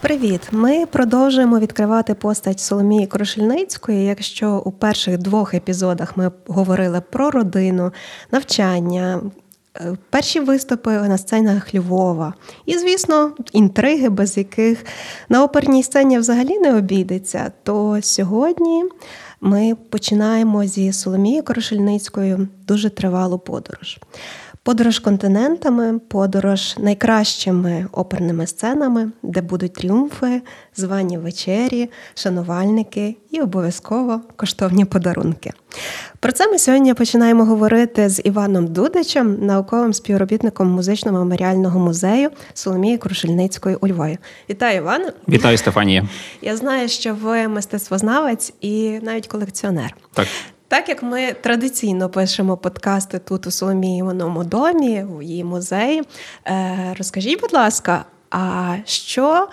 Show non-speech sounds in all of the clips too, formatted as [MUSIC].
Привіт! Ми продовжуємо відкривати постать Соломії Крушельницької. Якщо у перших двох епізодах ми говорили про родину, навчання. Е, перші виступи на сценах Львова. І, звісно, інтриги, без яких на оперній сцені взагалі не обійдеться. То сьогодні ми починаємо зі Соломією Крушельницькою дуже тривалу подорож. Подорож континентами, подорож найкращими оперними сценами, де будуть тріумфи, звані вечері, шанувальники і обов'язково коштовні подарунки. Про це ми сьогодні починаємо говорити з Іваном Дудичем, науковим співробітником музично-меморіального музею Соломії Крушельницької у Львові. Вітаю, Іване! Вітаю, Стефанія! Я знаю, що ви мистецтвознавець і навіть колекціонер. Так. Так як ми традиційно пишемо подкасти тут у Соломіїваному домі, у її музеї, е, розкажіть, будь ласка, а що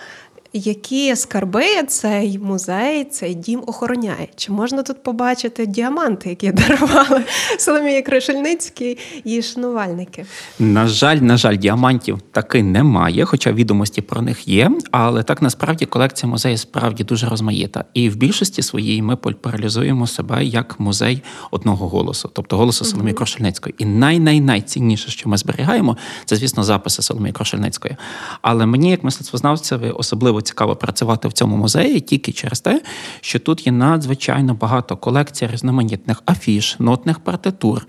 які скарби цей музей, цей дім охороняє? Чи можна тут побачити діаманти, які [LAUGHS] дарували Соломія Кришельницькій і шанувальники? На жаль, на жаль, діамантів таки немає, хоча відомості про них є. Але так насправді колекція музею справді дуже розмаїта. І в більшості своїй ми популяризуємо себе як музей одного голосу, тобто голосу uh Соломії Крушельницької. І най-най-найцінніше, що ми зберігаємо, це звісно записи Соломії Крушельницької. Але мені, як мистецтвознавцеві, особливо цікаво працювати в цьому музеї тільки через те, що тут є надзвичайно багато колекцій різноманітних афіш, нотних партитур,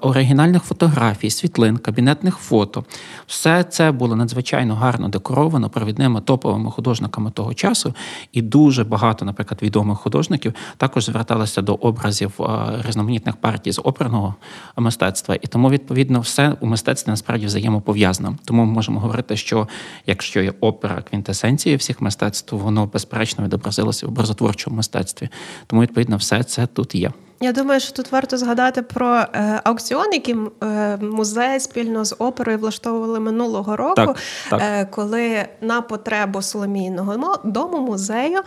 оригінальних фотографій, світлин, кабінетних фото. Все це було надзвичайно гарно декоровано провідними топовими художниками того часу, і дуже багато, наприклад, відомих художників також зверталися до образів різноманітних партій з оперного мистецтва. І тому, відповідно, все у мистецтві насправді взаємопов'язано. Тому ми можемо говорити, що якщо є опера квінтесенція, традиції всіх мистецтв, воно безперечно відобразилося в образотворчому мистецтві. Тому, відповідно, все це тут є. Я думаю, що тут варто згадати про е, аукціон, який е, музей спільно з оперою влаштовували минулого року, так, так. Е, коли на потребу Соломійного дому музею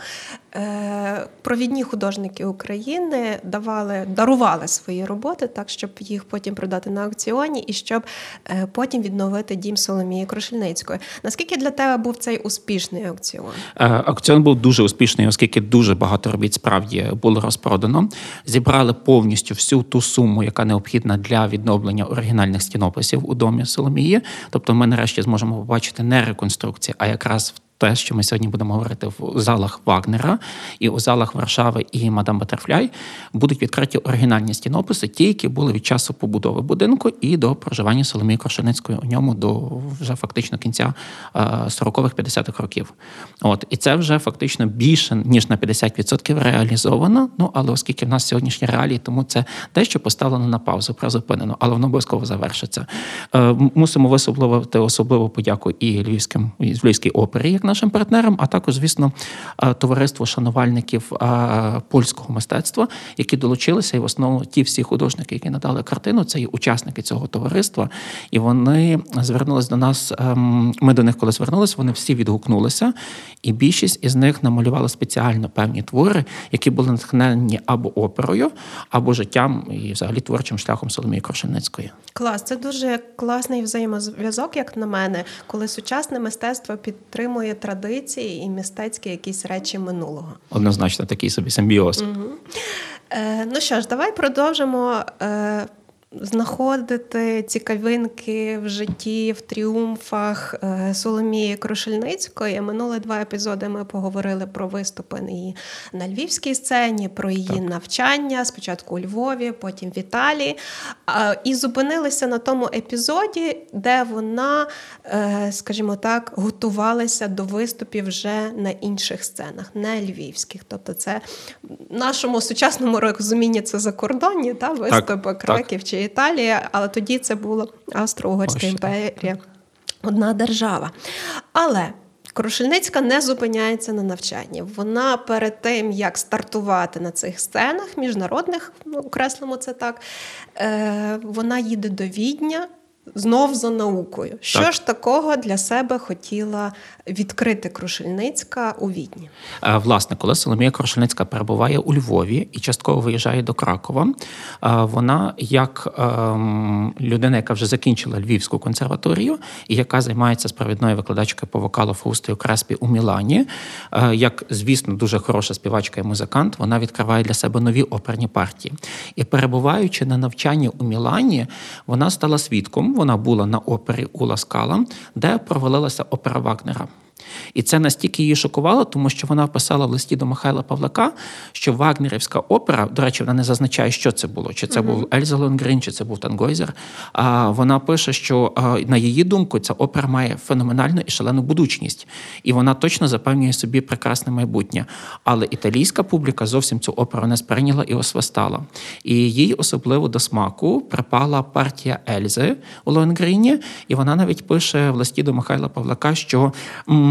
провідні художники України давали, дарували свої роботи, так щоб їх потім продати на аукціоні і щоб е, потім відновити дім Соломії Крушельницької. Наскільки для тебе був цей успішний аукціон? Е, аукціон був дуже успішний, оскільки дуже багато робіт справді було розпродано. Зібрали повністю всю ту суму, яка необхідна для відновлення оригінальних стінописів у домі Соломії. Тобто, ми нарешті зможемо побачити не реконструкції, а якраз те, що ми сьогодні будемо говорити в залах Вагнера і у залах Варшави і Мадам Батерфляй, будуть відкриті оригінальні стінописи, ті, які були від часу побудови будинку і до проживання Соломії Коршеницької у ньому до вже фактично кінця 40-х, е, 50-х років. От і це вже фактично більше ніж на 50% реалізовано. Ну але оскільки в нас сьогоднішні реалії, тому це дещо поставлено на паузу, призупинено, але воно обов'язково завершиться. Е, мусимо висловлювати особливу подяку і львівським і львівській опері. як нашим партнерам, а також, звісно, е, товариство шанувальників е, польського мистецтва, які долучилися, і в основному ті всі художники, які надали картину, це є учасники цього товариства. І вони звернулись до нас. Ем, ми до них, коли звернулися, вони всі відгукнулися, і більшість із них намалювали спеціально певні твори, які були натхнені або оперою, або життям і взагалі творчим шляхом Соломії Крошельницької. Клас, це дуже класний взаємозв'язок, як на мене, коли сучасне мистецтво підтримує традиції і містецькі якісь речі минулого. Однозначно, такий собі симбіоз. Угу. Е, Ну що ж, давай продовжимо. Е, знаходити цікавинки в житті, в тріумфах е, Соломії Крушельницької. Минули два епізоди. Ми поговорили про виступи її на львівській сцені, про її так. навчання. Спочатку у Львові, потім в Італії. І зупинилися на тому епізоді, де вона, е, скажімо так, готувалася до виступів вже на інших сценах, не львівських. Тобто, це в нашому сучасному розумінні це закордонні та виступи Краків чи чи Італія, але тоді це була Австро-Угорська імперія, одна держава. Але Крушельницька не зупиняється на навчанні. Вона перед тим, як стартувати на цих сценах міжнародних, ну, окреслимо це так, е, вона їде до Відня. Знов за наукою. Що Так. ж такого для себе хотіла відкрити Крушельницька у Відні? Е, Власне, коли Соломія Крушельницька перебуває у Львові і частково виїжджає до Кракова, е, вона як ем, людина, яка вже закінчила Львівську консерваторію і яка займається з провідною викладачкою по вокалу Фаустою Креспі у Мілані, е, як звісно дуже хороша співачка і музикант, вона відкриває для себе нові оперні партії. І перебуваючи на навчанні у Мілані, вона стала свідком. Вона була на опері у Ла Скала, де провалилася опера Вагнера. І це настільки її шокувало, тому що вона писала в листі до Михайла Павлика, що Вагнерівська опера, до речі, вона не зазначає, що це було, чи це був Ельза Лоенгрін, чи це був Тангойзер. А вона пише, що на її думку ця опера має феноменальну і шалену будучність, і вона точно запевнює собі прекрасне майбутнє. Але італійська публіка зовсім цю оперу не сприйняла і освистала. І їй особливо до смаку припала партія Ельзи у Лонгріні, і вона навіть пише в листі до Михайла Павлака, що м,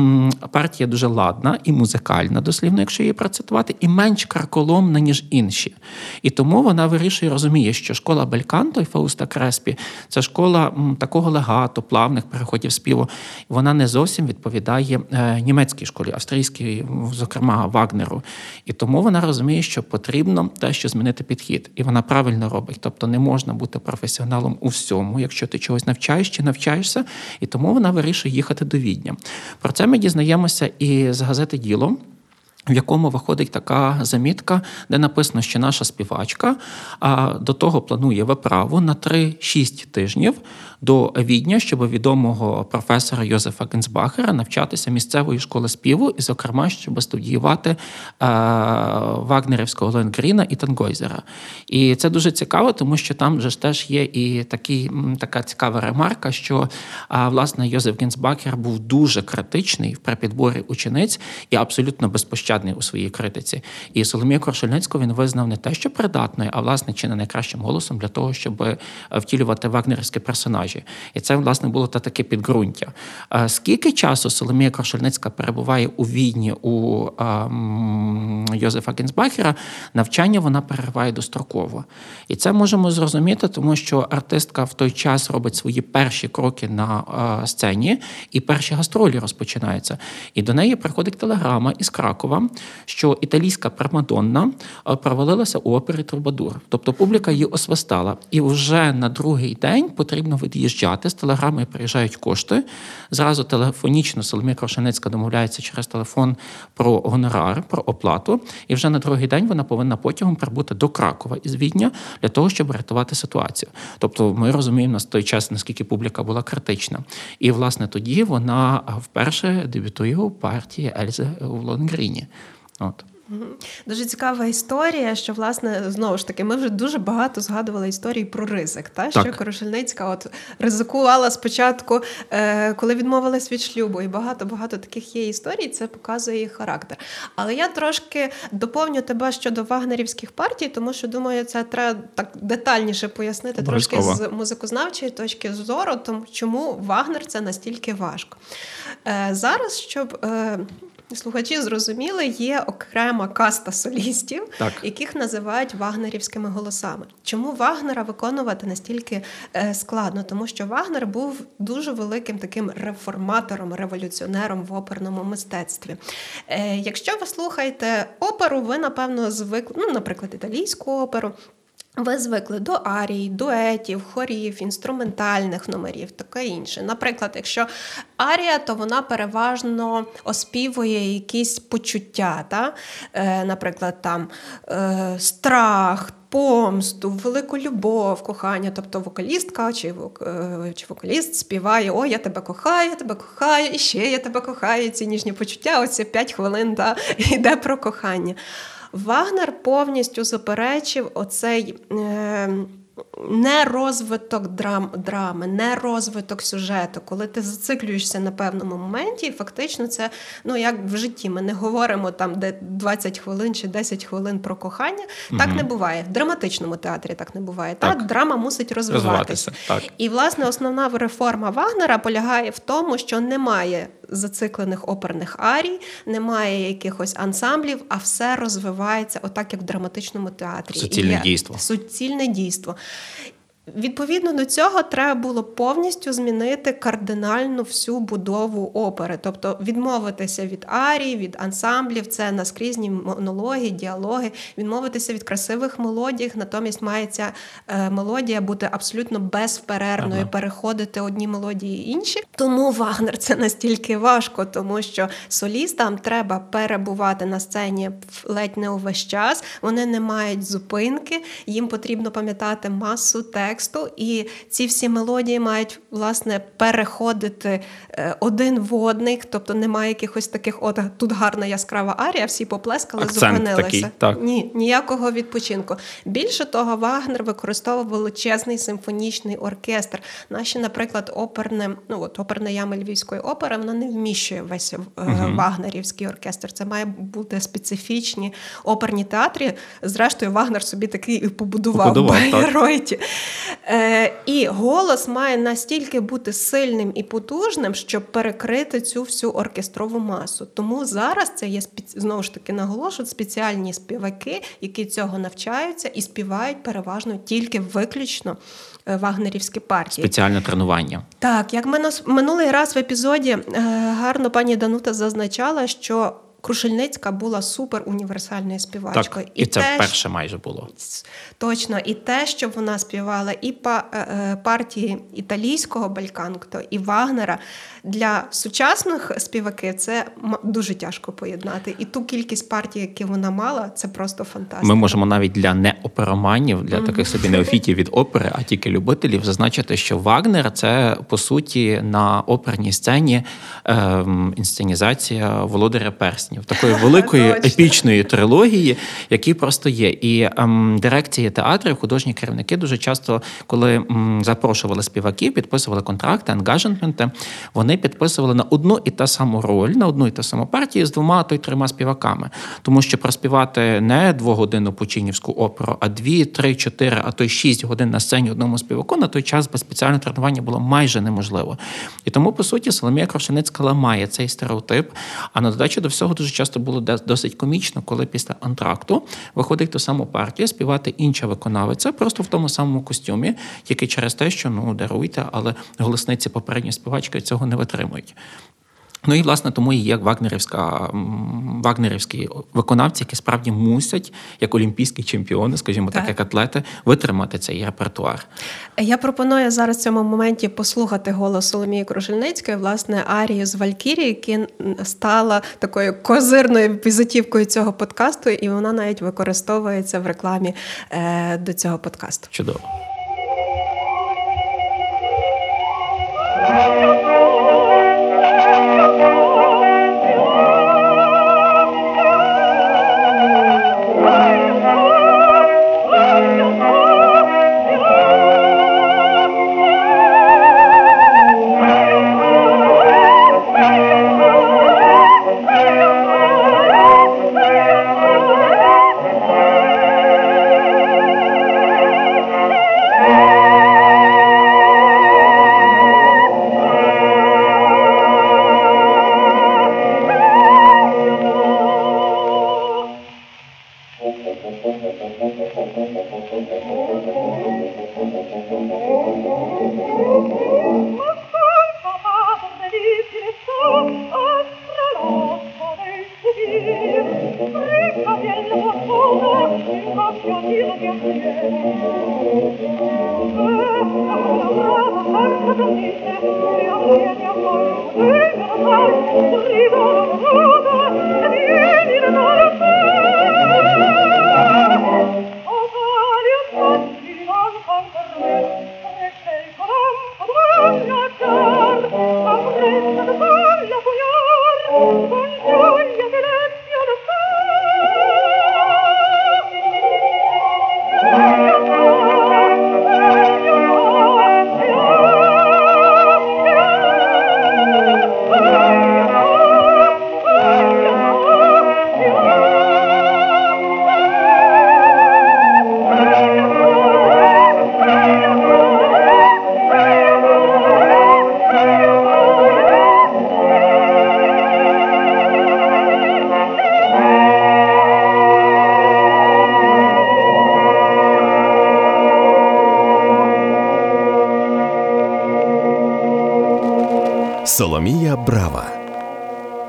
партія дуже ладна і музикальна, дослівно, якщо її процитувати, і менш карколомна, ніж інші. І тому вона вирішує, розуміє, що школа Бельканто і Фауста Креспі це школа такого легато, плавних переходів співу. Вона не зовсім відповідає е, німецькій школі, австрійській, зокрема Вагнеру. І тому вона розуміє, що потрібно дещо змінити підхід. І вона правильно робить. Тобто не можна бути професіоналом у всьому, якщо ти чогось навчаєш чи навчаєшся. І тому вона вирішує їхати до Відня. Про це ми дізнаємося і з газети Діло. В якому виходить така замітка, де написано, що наша співачка а, до того планує виправу на 3-6 тижнів до Відня, щоб відомого професора Йозефа Генсбахера навчатися місцевої школи співу, і, зокрема, щоб студіювати Вагнерівського Ленгріна і Тангойзера. І це дуже цікаво, тому що там же ж теж є і такий, м, така цікава ремарка, що власне Йозеф Генсбахер був дуже критичний при підборі учениць і абсолютно безпощадний у своїй критиці. І Соломію Коршельницьку він визнав не те, що придатною, а власне чи не найкращим голосом для того, щоб е, втілювати вагнерівські персонажі. І це власне було та таке підґрунтя. Е, Скільки часу Соломія Коршельницька перебуває у Відні у е, Йозефа Генсбахера, навчання вона перериває достроково. І це можемо зрозуміти, тому що артистка в той час робить свої перші кроки на сцені, і перші гастролі розпочинаються. І до неї приходить телеграма із Кракова, що італійська примадонна е, провалилася у опері Трубадур. Тобто публіка її освистала. І вже на другий день потрібно від'їжджати. З телеграми приїжджають кошти. Зразу телефонічно Соломія Крошенецька домовляється через телефон про гонорар, про оплату. І вже на другий день вона повинна потягом прибути до Кракова із Відня для того, щоб рятувати ситуацію. Тобто, ми розуміємо на той час, наскільки публіка була критична. І власне тоді вона вперше дебютує у партії Ельзи в Лонгріні. От. Дуже цікава історія, що власне знову ж таки ми вже дуже багато згадували історії про ризик. Та Так. що Корошельницька от ризикувала спочатку, е, коли відмовилась від шлюбу, і багато багато таких є історій. Це показує її характер. Але я трошки доповню тебе щодо вагнерівських партій, тому що думаю, це треба так детальніше пояснити трошки з музикознавчої точки зору, тому чому Вагнер це настільки важко. Е, зараз, щоб. Е, Слухачі зрозуміли, є окрема каста солістів, Так. яких називають вагнерівськими голосами. Чому Вагнера виконувати настільки е, складно? Тому що Вагнер був дуже великим таким реформатором, революціонером в оперному мистецтві. Е, якщо ви слухаєте оперу, ви напевно звикли, ну, наприклад, італійську оперу. Ви звикли до арій, дуетів, хорів, інструментальних номерів, таке інше. Наприклад, якщо арія, то вона переважно оспівує якісь почуття, та? Е, наприклад, там е, страх. Помсту, велику любов, кохання, тобто вокалістка чи, е, чи вокаліст співає: О, я тебе кохаю, я тебе кохаю, і ще я тебе кохаю. Ці ніжні почуття, оці 5 хвилин да, [LAUGHS] йде про кохання. Вагнер повністю заперечив оцей. Е, не розвиток драм, драми, не розвиток сюжету, коли ти зациклюєшся на певному моменті, і фактично це ну як в житті. Ми не говоримо там, де 20 хвилин чи 10 хвилин про кохання. Так не буває. В драматичному театрі так не буває. Так. Та драма мусить розвиватися. Розвиватися, так. І власне основна реформа Вагнера полягає в тому, що немає зациклених оперних арій, немає якихось ансамблів, а все розвивається отак, як в драматичному театрі. Суцільне дійство. Суцільне дійство. Відповідно до цього, треба було повністю змінити кардинальну всю будову опери, тобто відмовитися від арій, від ансамблів, це наскрізні монологи, діалоги, відмовитися від красивих мелодій, натомість має ця е, мелодія бути абсолютно безперервною, Ага. переходити одні мелодії інші. Тому Вагнер це настільки важко, тому що солістам треба перебувати на сцені ледь не увесь час. Вони не мають зупинки, їм потрібно пам'ятати масу тексту, і ці всі мелодії мають власне переходити е, один в одний, тобто немає якихось таких, от тут гарна яскрава арія, всі поплескали, Акцент зупинилися. такий, так. Ні, ніякого відпочинку. Більше того, Вагнер використовував величезний симфонічний оркестр. Наші, наприклад, оперне, ну от оперна яма Львівської опери, вона не вміщує весь е, вагнерівський оркестр. Це має бути специфічні оперні театрі. Зрештою, Вагнер собі такий і побудував, Побудував, в так. [LAUGHS] Е, і голос має настільки бути сильним і потужним, щоб перекрити цю всю оркестрову масу. Тому зараз це є знову ж таки наголошую, спеціальні співаки, які цього навчаються і співають переважно тільки виключно е, вагнерівські партії. Спеціальне тренування. Так, як ми минулий раз в епізоді е, гарно пані Данута зазначала, що Крушельницька була супер універсальною співачкою. Так, і це те, вперше майже було. Точно, і те, що вона співала, і па, е, е, партії італійського бальканкто, і Вагнера для сучасних співаків це дуже тяжко поєднати. І ту кількість партій, які вона мала, це просто фантастика. Ми можемо навіть для неопероманів, для таких собі неофітів від опери, а тільки любителів, зазначити, що Вагнер це по суті на оперній сцені ем, інсценізація Володаря Перснів, такої великої епічної трилогії, які просто є. І ем, дирекції театрів, художні керівники дуже часто, коли м, запрошували співаків, підписували контракти, ангажементи, вони підписували на одну і та саму роль, на одну і ту саму партію з двома то й трьома співаками. Тому що проспівати не двогодинну пучинівську оперу, а дві, три, чотири, а то й шість годин на сцені одному співаку на той час без спеціального тренування було майже неможливо. І тому, по суті, Соломія Крошеницька ламає цей стереотип. А на додачу до всього дуже часто було досить комічно, коли після антракту виходить ту саму партію співати інша виконавиця, просто в тому самому костюмі, тільки через те, що ну даруйте, але голосниці попередньої співачки цього не витримують. Ну і власне тому і є вагнерівська вагнерівські виконавці, які справді мусять, як олімпійські чемпіони, скажімо так, Так. як атлети, витримати цей репертуар. Я пропоную зараз в цьому моменті послухати голос Соломії Крушельницької, власне, арію з Валькірії, яка стала такою козирною візитівкою цього подкасту, і вона навіть використовується в рекламі е, до цього подкасту. Чудово. Amen.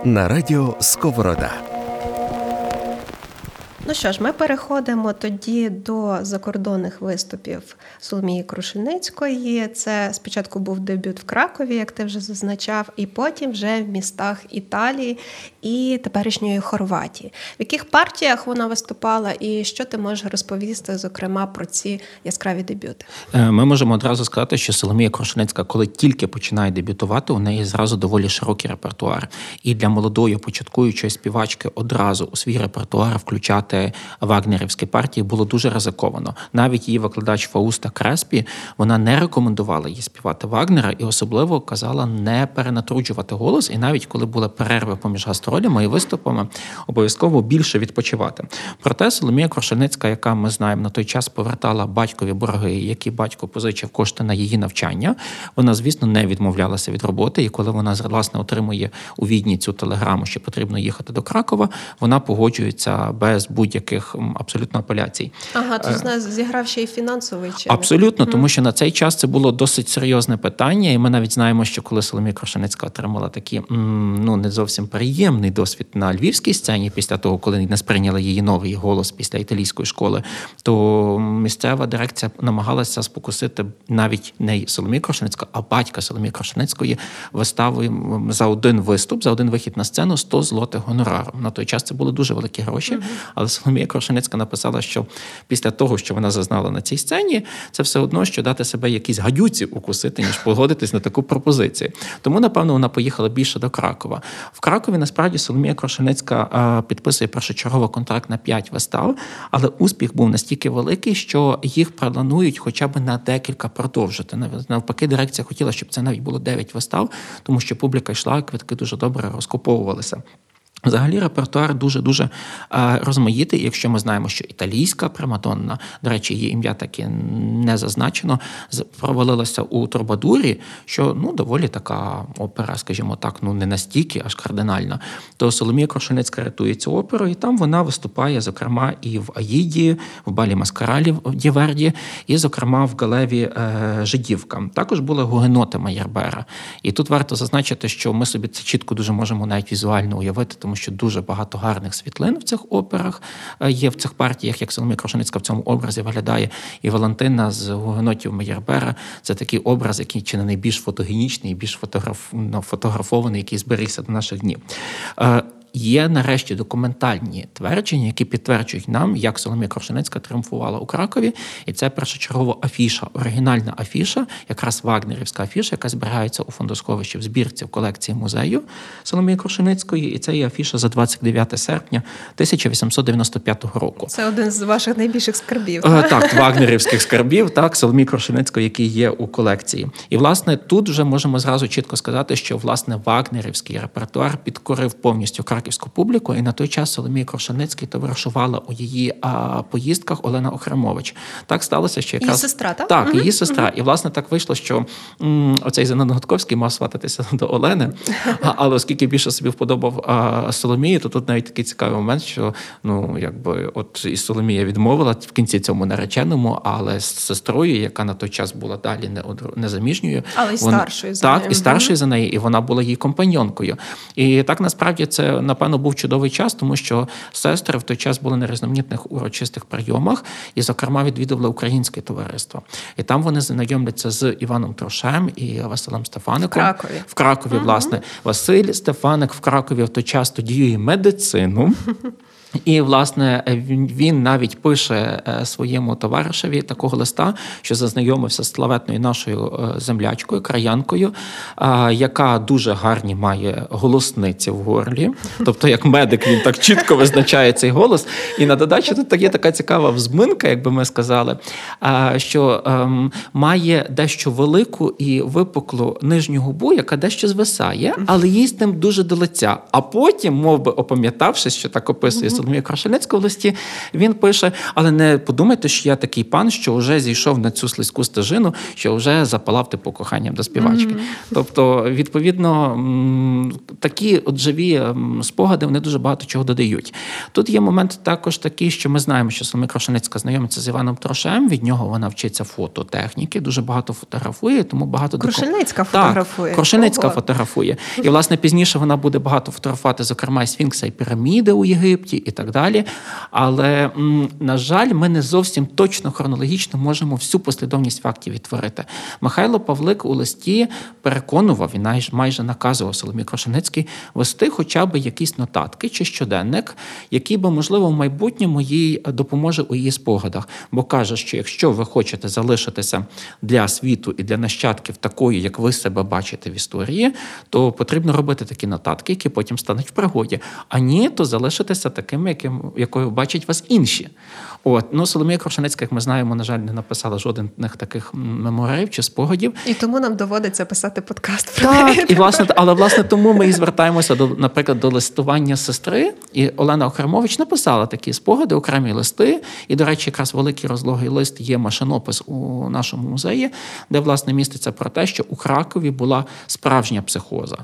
На радіо Сковорода. Ну що ж, ми переходимо тоді до закордонних виступів Соломії Крушельницької. Це спочатку був дебют в Кракові, як ти вже зазначав, і потім вже в містах Італії і теперішньої Хорватії. В яких партіях вона виступала, і що ти можеш розповісти, зокрема, про ці яскраві дебюти? Е, Ми можемо одразу сказати, що Соломія Крушеницька, коли тільки починає дебютувати, у неї зразу доволі широкий репертуар. І для молодої початкуючої співачки одразу у свій репертуар включати вагнерівські партії було дуже ризиковано. Навіть її викладач Фауста Креспі вона не рекомендувала їй співати Вагнера і особливо казала не перенатруджувати голос. І навіть коли були перерви поміж гастролями і виступами, обов'язково більше відпочивати. Проте Соломія Крушельницька, яка ми знаємо на той час повертала батькові борги, які батько позичив кошти на її навчання. Вона, звісно, не відмовлялася від роботи. І коли вона власне отримує у відні цю телеграму, що потрібно їхати до Кракова, вона погоджується без будь-яких абсолютно апеляцій. Ага, то з нас зіграв ще й фінансовий чинник. Абсолютно, тому що на цей час це було досить серйозне питання, і ми навіть знаємо, що коли Соломія Крашеницька отримала такий м, ну не зовсім приємний досвід на львівській сцені, після того, коли не сприйняли її новий голос після італійської школи, то місцева дирекція намагалася спокусити навіть не Соломію Крашеницьку, а батька Соломії Крашеницької виставою за один виступ, за один вихід на сцену 100 злотих гонорару. На той час це були дуже великі гроші, але Соломія Крашеницька написала, що після того, що вона зазнала на цій сцені, це все одно, що дати себе якісь гадюці укусити, ніж погодитись на таку пропозицію. Тому, напевно, вона поїхала більше до Кракова. В Кракові насправді Соломія Крашеницька е, підписує першочергово контракт на 5 вистав, але успіх був настільки великий, що їх планують хоча б на декілька продовжити. Навпаки, дирекція хотіла, щоб це навіть було 9 вистав, тому що публіка йшла, квитки дуже добре розкуповувалися. Взагалі репертуар дуже дуже розмаїтий. Якщо ми знаємо, що італійська примадонна, до речі, її ім'я таки не зазначено, провалилася у Турбадурі, що ну доволі така опера, скажімо так, ну не настільки аж кардинальна. То Соломія Крошеницька рятує цю оперу, і там вона виступає, зокрема, і в Аїді, в Балі Маскаралі в Діверді, і, зокрема, в Галеві е, Жидівка. Також були гугеноти Майербера. І тут варто зазначити, що ми собі це чітко дуже можемо навіть візуально уявити, тому що дуже багато гарних світлин в цих операх е, є в цих партіях, як Соломія Крушеницька в цьому образі виглядає. І Валентина з гугенотів Майербера це такий образ, який чи не найбільш фотогенічний, більш фотограф... ну, фотографований, який зберігся до наших днів. Є нарешті документальні твердження, які підтверджують нам, як Соломія Крошеницька тріумфувала у Кракові, і це першочергово афіша, оригінальна афіша, якраз вагнерівська афіша, яка зберігається у фондосховищі в збірці в колекції музею Соломії Крошеницької. І це є афіша за 29 серпня 1895 року. Це один з ваших найбільших скарбів. Е, Так, вагнерівських скарбів, так, Соломії Крошеницької, який є у колекції. І, власне, тут вже можемо зразу чітко сказати, що власне вагнерівський репертуар підкорив повністю краківську публіку. І на той час Соломія Крошеницький товаришувала у її а, поїздках Олена Охремович. Так сталося, що якраз сестра, так? Так, її сестра. І власне так вийшло, що м, оцей Зенон Гудковський мав свататися [LAUGHS] до Олени. А, але оскільки більше собі вподобав а, Соломію, то тут навіть такий цікавий момент, що ну якби от і Соломія відмовила в кінці цьому нареченому, але з сестрою, яка на той час була далі не одру- незаміжньою, Але й вона- старшою за так, нею. і старшою за неї, і вона була її компаньонкою. І так насправді це напевно був чудовий час, тому що сестри в той час були на різноманітних урочистих прийомах, і, зокрема, відвідували українське товариство. І там вони знайомляться з Іваном Трошем і Василем Стефаником. В Кракові. В Кракові, власне, Василь Стефаник в Кракові в той час тоді медицину. І, власне, він, навіть пише е, своєму товаришеві такого листа, що зазнайомився з славетною нашою е, землячкою, краянкою, яка дуже гарні має голосниці в горлі. Тобто, як медик, він так чітко визначає цей голос. І на додачу тут є така цікава взминка, як би ми сказали, що ем, має дещо велику і випуклу нижню губу, яка дещо звисає, але їй з ним дуже до лиця. А потім, мов би, опам'ятавшись, що так описує Соломія Крашельницька в листі. Він пише: але не подумайте, що я такий пан, що вже зійшов на цю слизьку стежину, що вже запалав типу коханням до співачки. Тобто, відповідно, такі от живі спогади вони дуже багато чого додають. Тут є момент також такий, що ми знаємо, що Соломія Крашеницька знайомиться з Іваном Трошем. Від нього вона вчиться фототехніки, дуже багато фотографує, тому багато доку- Крушельницька Так, фотографує. Крушельницька фотографує. І, власне, пізніше вона буде багато фотографувати, зокрема, і Сфінкса і піраміди у Єгипті і так далі. Але, на жаль, ми не зовсім точно хронологічно можемо всю послідовність фактів відтворити. Михайло Павлик у листі переконував і майже наказував Соломі Крошеницькій вести хоча б якісь нотатки чи щоденник, який би, можливо, в майбутньому їй допоможе у її спогадах. Бо каже, що якщо ви хочете залишитися для світу і для нащадків такою, як ви себе бачите в історії, то потрібно робити такі нотатки, які потім стануть в пригоді. А ні, то залишитися такими, яким, якою бачать вас інші. От ну Соломія Крошенецька, як ми знаємо, на жаль, не написала жодних таких м, мемуарів чи спогадів. І тому нам доводиться писати подкаст про Так, і власне, але власне тому ми і звертаємося до, наприклад, до листування сестри. І Олена Охремович написала такі спогади, окремі листи. І, до речі, якраз великий розлогий лист є машинопис у нашому музеї, де власне міститься про те, що у Кракові була справжня психоза.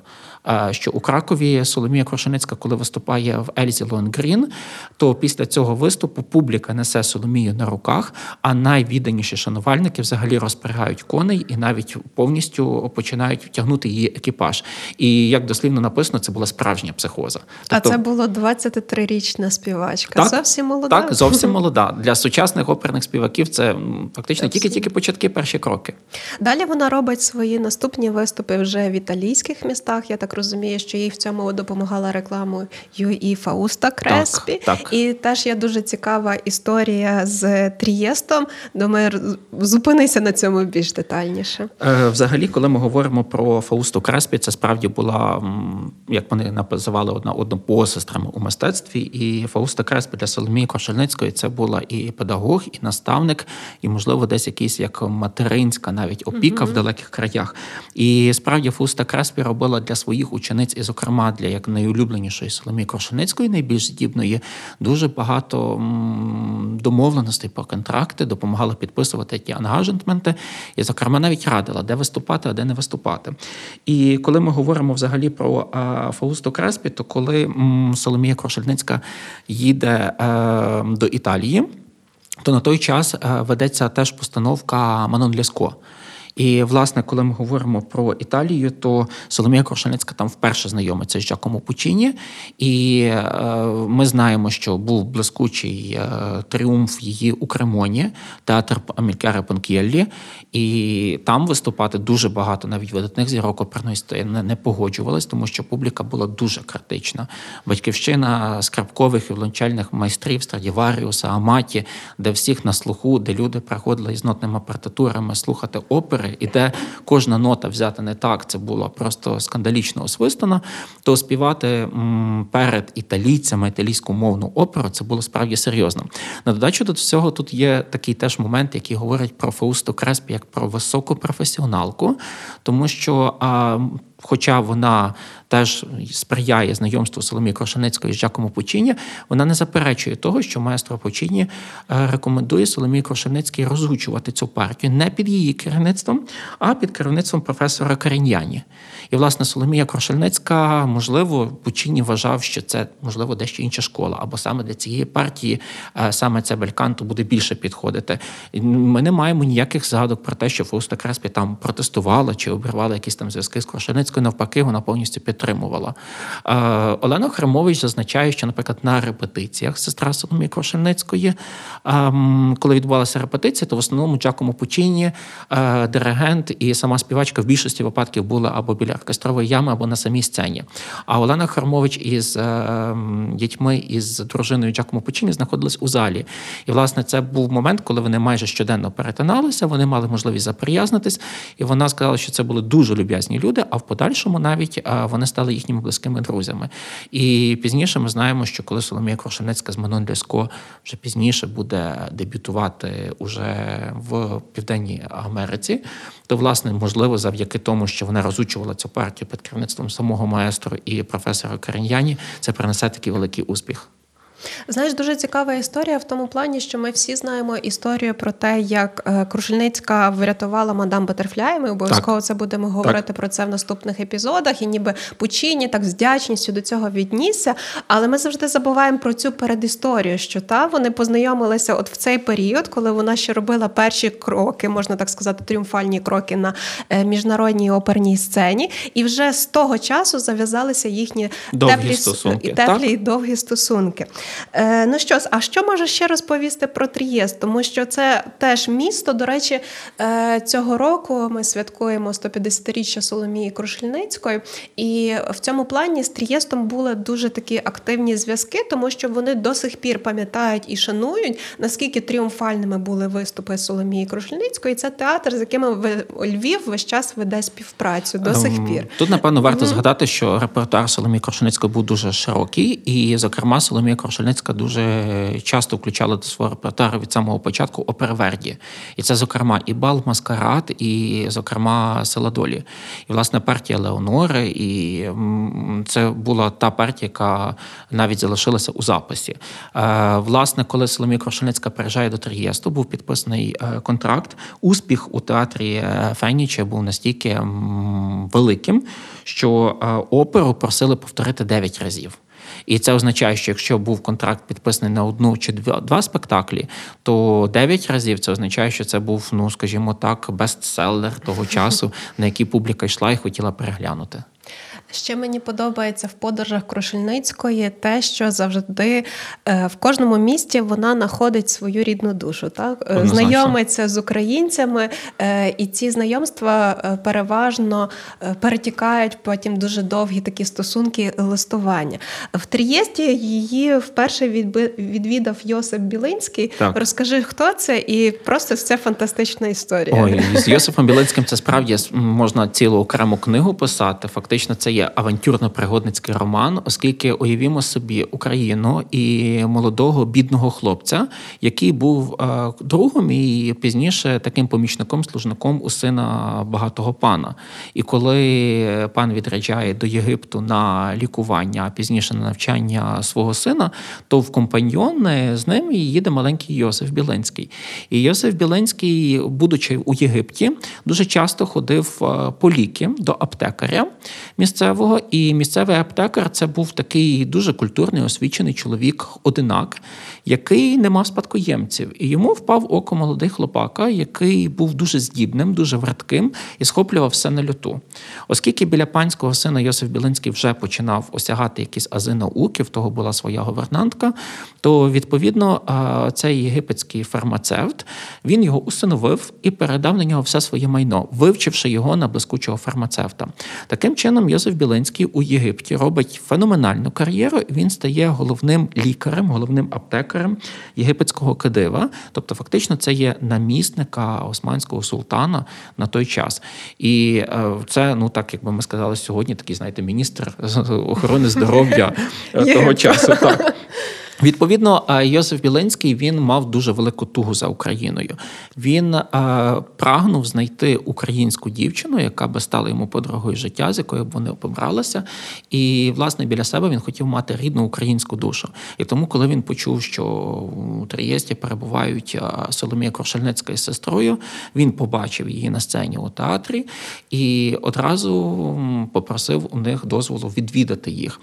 Що у Кракові Соломія Крошеницька, коли виступає в Ельзі Лонгрін, то після цього виступу публіка несе Соломію на руках, а найвідданіші шанувальники взагалі розпрягають коней і навіть повністю починають тягнути її екіпаж. І як дослівно написано, це була справжня психоза. А Тобто- це була 23-річна співачка. Зовсім молода. Так, зовсім [LAUGHS] молода. Для сучасних оперних співаків це фактично тільки-тільки початки, перші кроки. Далі вона робить свої наступні виступи вже в італійських містах. Я так розумію, що їй в цьому допомагала рекламою і Фауста Креспі. так. І теж є дуже цікава історія з Трієстом. Думаю, зупинися на цьому більш детальніше. Е, Взагалі, коли ми говоримо про Фаусту Креспі, це справді була, як вони називали одна одну посестрами у мистецтві. І Фауста Креспі для Соломії Кошельницької це була і педагог, і наставник, і, можливо, десь якийсь як материнська навіть опіка в далеких краях. І справді Фауста Креспі робила для своїх учениць, і, зокрема, для як найулюбленішої Соломії Кошельницької, найбільш здібної, дуже багато домовленостей про контракти, допомагала підписувати ті ангажентменти, і, зокрема, навіть радила, де виступати, а де не виступати. І коли ми говоримо взагалі про а, Фаусту Креспі, то коли Соломія Крошельницька їде е, до Італії, то на той час е, ведеться теж постановка Манон Ляско. І, власне, коли ми говоримо про Італію, то Соломія Крошельницька там вперше знайомиться з Джакомо Пучіні, і е, ми знаємо, що був блискучий е, тріумф її у Кремоні, театр Амількаре Панкєллі, і там виступати дуже багато навіть видатних зірок оперної сцени не погоджувалось, тому що публіка була дуже критична. Батьківщина скрипкових і влончальних майстрів Страдіваріуса, Аматі, де всіх на слуху, де люди приходили із нотними партитурами слухати опери, і де кожна нота взята не так, це було просто скандалічно освистано, то співати перед італійцями італійську мовну оперу це було справді серйозно. На додачу до всього тут є такий теж момент, який говорить про Фаусту Креспі як про високу професіоналку, тому що. А, Хоча вона теж сприяє знайомству Соломії Крошаницької з Джакомо Пучіні, вона не заперечує того, що маестро Пучіні е, рекомендує Соломії Крошаницькій розгучувати цю партію не під її керівництвом, а під керівництвом професора Каріньяні. І, власне, Соломія Крошельницька, можливо, Пучіні вважав, що це можливо дещо інша школа, або саме для цієї партії е, саме це бельканто буде більше підходити. Ми не маємо ніяких згадок про те, що Фауста Креспі там протестувала чи обривала якісь там зв'язки з Крошельницькою. Навпаки, вона повністю підтримувала. Е, Олена Хремович зазначає, що, наприклад, на репетиціях сестра Соломії Крошельницької, ем, коли відбувалася репетиція, то в основному Джакомо Пучіні, е, диригент і сама співачка в більшості випадків були або біля оркестрової ями, або на самій сцені. А Олена Хармович із е, дітьми із дружиною Джакомо Пучіні знаходились у залі. І, власне, це був момент, коли вони майже щоденно перетиналися, вони мали можливість заприязнитись, і вона сказала, що це були дуже люб'язні люди, а в подальшому навіть е, вони стали їхніми близькими друзями. І пізніше ми знаємо, що коли Соломія Крушенецька з Манон Ляско вже пізніше буде дебютувати уже в Південній Америці, то, власне, можливо, завдяки тому, що вона розучувала цю партію під керівництвом самого маестро і професора Кареньяні, це принесе такий великий успіх. Знаєш, дуже цікава історія в тому плані, що ми всі знаємо історію про те, як е, Крушельницька врятувала мадам Батерфляй. Ми обов'язково це будемо говорити про це в наступних епізодах. І ніби Пучині так з вдячністю до цього віднісся. Але ми завжди забуваємо про цю передісторію, що та вони познайомилися от в цей період, коли вона ще робила перші кроки, можна так сказати, тріумфальні кроки на е, міжнародній оперній сцені, і вже з того часу зав'язалися їхні Довгі теплі стосунки, теплі так? і довгі стосунки. Е, ну що ж, а що може ще розповісти про Трієст? Тому що це теж місто. До речі, е, цього року ми святкуємо 150-річчя Соломії Крушельницької, і в цьому плані з Трієстом були дуже такі активні зв'язки, тому що вони до сих пір пам'ятають і шанують, наскільки тріумфальними були виступи Соломії Крушельницької. І це театр, з яким Львів весь час веде співпрацю до сих Ем, пір. Тут, напевно, варто згадати, що репертуар Соломії Крушельницької був дуже широкий, і, зокрема, Соломія Крушельницька дуже часто включала до свого репертуару від самого початку оперверді. І це, зокрема, і бал маскарад, і, зокрема, села долі. І, власне, партія Леонори, і це була та партія, яка навіть залишилася у записі. Е, Власне, коли Соломія Крушельницька переїжджає до Трієсту, був підписаний е, контракт. Успіх у театрі е, Феніча був настільки великим, що оперу просили повторити 9 разів. І це означає, що якщо був контракт підписаний на одну чи два, спектаклі, то 9 разів це означає, що це був, ну скажімо так, бестселер того часу, на який публіка йшла і хотіла переглянути. Ще мені подобається в подорожах Крушельницької те, що завжди е, в кожному місті вона знаходить свою рідну душу, так Е, Однозначно. знайомиться з українцями, е, і ці знайомства переважно перетікають потім дуже довгі такі стосунки листування. В Трієсті її вперше відвідав Йосип Білинський. Так. Розкажи, хто це, і просто це фантастична історія. Ой, з Йосифом Білинським це справді можна цілу окрему книгу писати. Фактично, це є авантюрно-пригодницький роман, оскільки уявімо собі Україну і молодого бідного хлопця, який був е, другом і пізніше таким помічником, служником у сина багатого пана. І коли пан відряджає до Єгипту на лікування, а пізніше на навчання свого сина, то в компаньйони з ним їде маленький Йосиф Біленський. І Йосиф Біленський, будучи у Єгипті, дуже часто ходив е, по ліки до аптекаря місцевого. І місцевий аптекар це був такий дуже культурний, освічений чоловік, одинак, який не мав спадкоємців. І йому впав око молодий хлопака, який був дуже здібним, дуже вратким і схоплював все на люту. Оскільки біля панського сина Йосиф Білинський вже починав осягати якісь ази науки, в того була своя говернантка, то відповідно цей єгипетський фармацевт він його усиновив і передав на нього все своє майно, вивчивши його на блискучого фармацевта. Таким чином, Йосиф Білинський у Єгипті робить феноменальну кар'єру. і Він стає головним лікарем, головним аптекарем єгипетського кадива. Тобто, фактично, це є намісника османського султана на той час. І е, це, ну так якби ми сказали сьогодні, такий, знаєте, міністр охорони здоров'я е, того часу. Так. [LAUGHS] Відповідно, е, Йосиф Біленський він мав дуже велику тугу за Україною. Він е, прагнув знайти українську дівчину, яка би стала йому подругою життя, з якою б вони побралися. І, власне, біля себе він хотів мати рідну українську душу. І тому, коли він почув, що у Трієсті перебувають е, Соломія Крушельницька із сестрою, він побачив її на сцені у театрі і одразу попросив у них дозволу відвідати їх.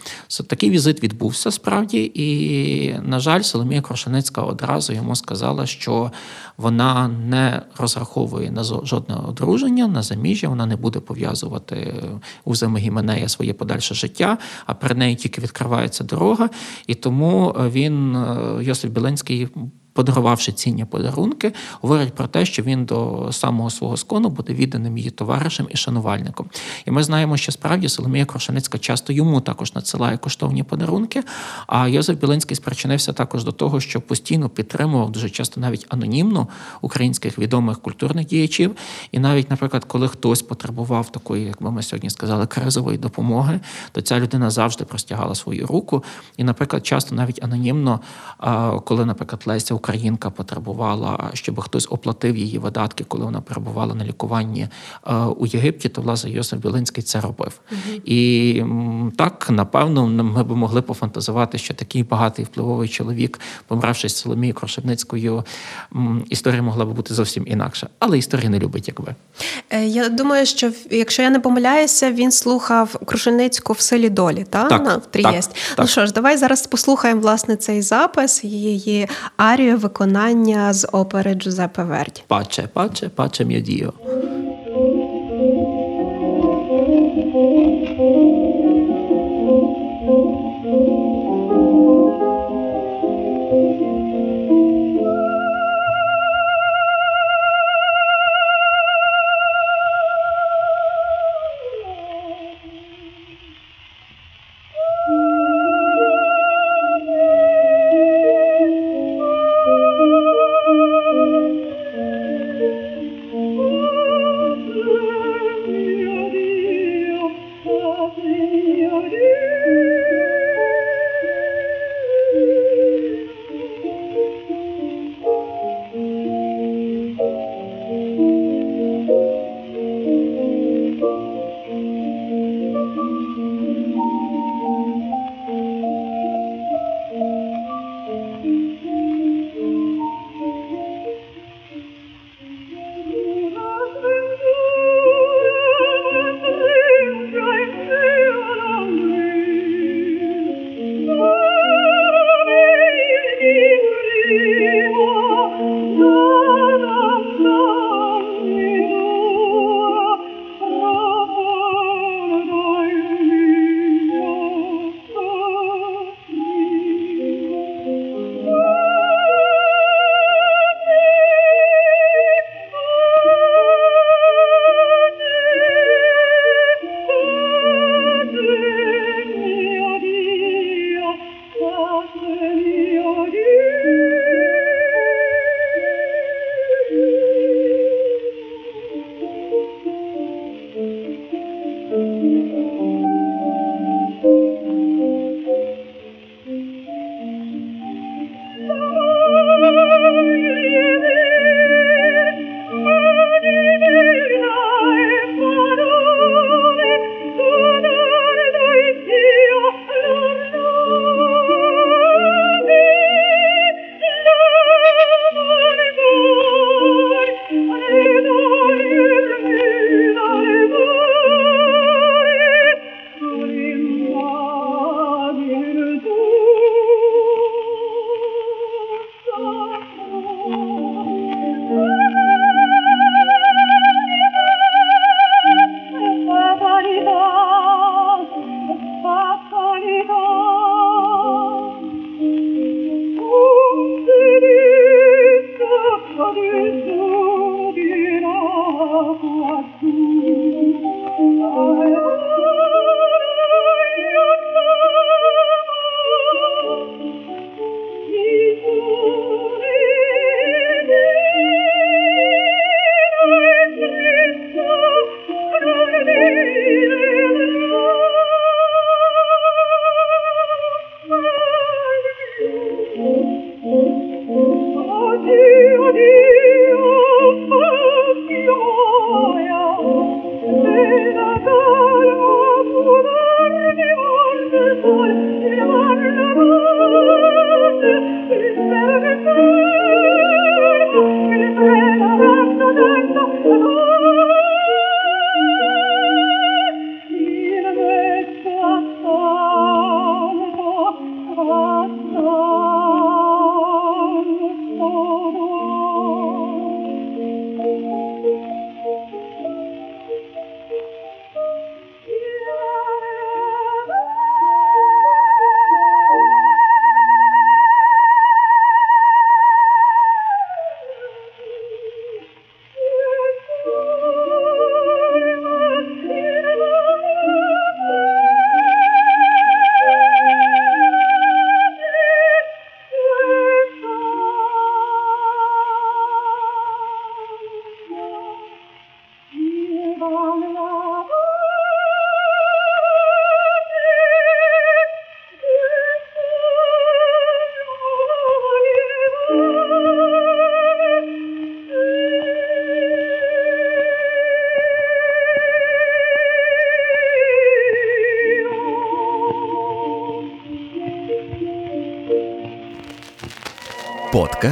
Такий візит відбувся справді, і, на жаль, Соломія Крушеницька одразу йому сказала, що вона не розраховує на жодне одруження, на заміжжя, вона не буде пов'язувати у Гіменея своє подальше життя, а при неї тільки відкривається дорога. І тому е, він, Йосиф Йосип Біленський, подарувавши цінні подарунки, говорить про те, що він до самого свого скону буде відданим її товаришем і шанувальником. І ми знаємо, що справді Соломія Крошеницька часто йому також надсилає коштовні подарунки. А Йозеф Білинський спричинився також до того, що постійно підтримував дуже часто навіть анонімно українських відомих культурних діячів. І навіть, наприклад, коли хтось потребував такої, як ми сьогодні сказали, кризової допомоги, то ця людина завжди простягала свою руку. І, наприклад, часто навіть анонімно, коли, наприклад, Леся українка потребувала, щоб хтось оплатив її видатки, коли вона перебувала на лікуванні е, у Єгипті, то власне Йосиф Білинський це робив. І так напевно ми б могли пофантазувати, що такий багатий впливовий чоловік, помравши з Соломією Крошевницькою, історія могла б бути зовсім інакша. Але історія не любить, як ви. Е, Я думаю, що якщо я не помиляюся, він слухав Крушельницьку в силі долі, та? Так, На, в Трієсті. так, Ну так. що ж, давай зараз послухаємо власне цей запис, її арію виконання з опери Джузеппе Верді. Паче, паче, паче м'я діо.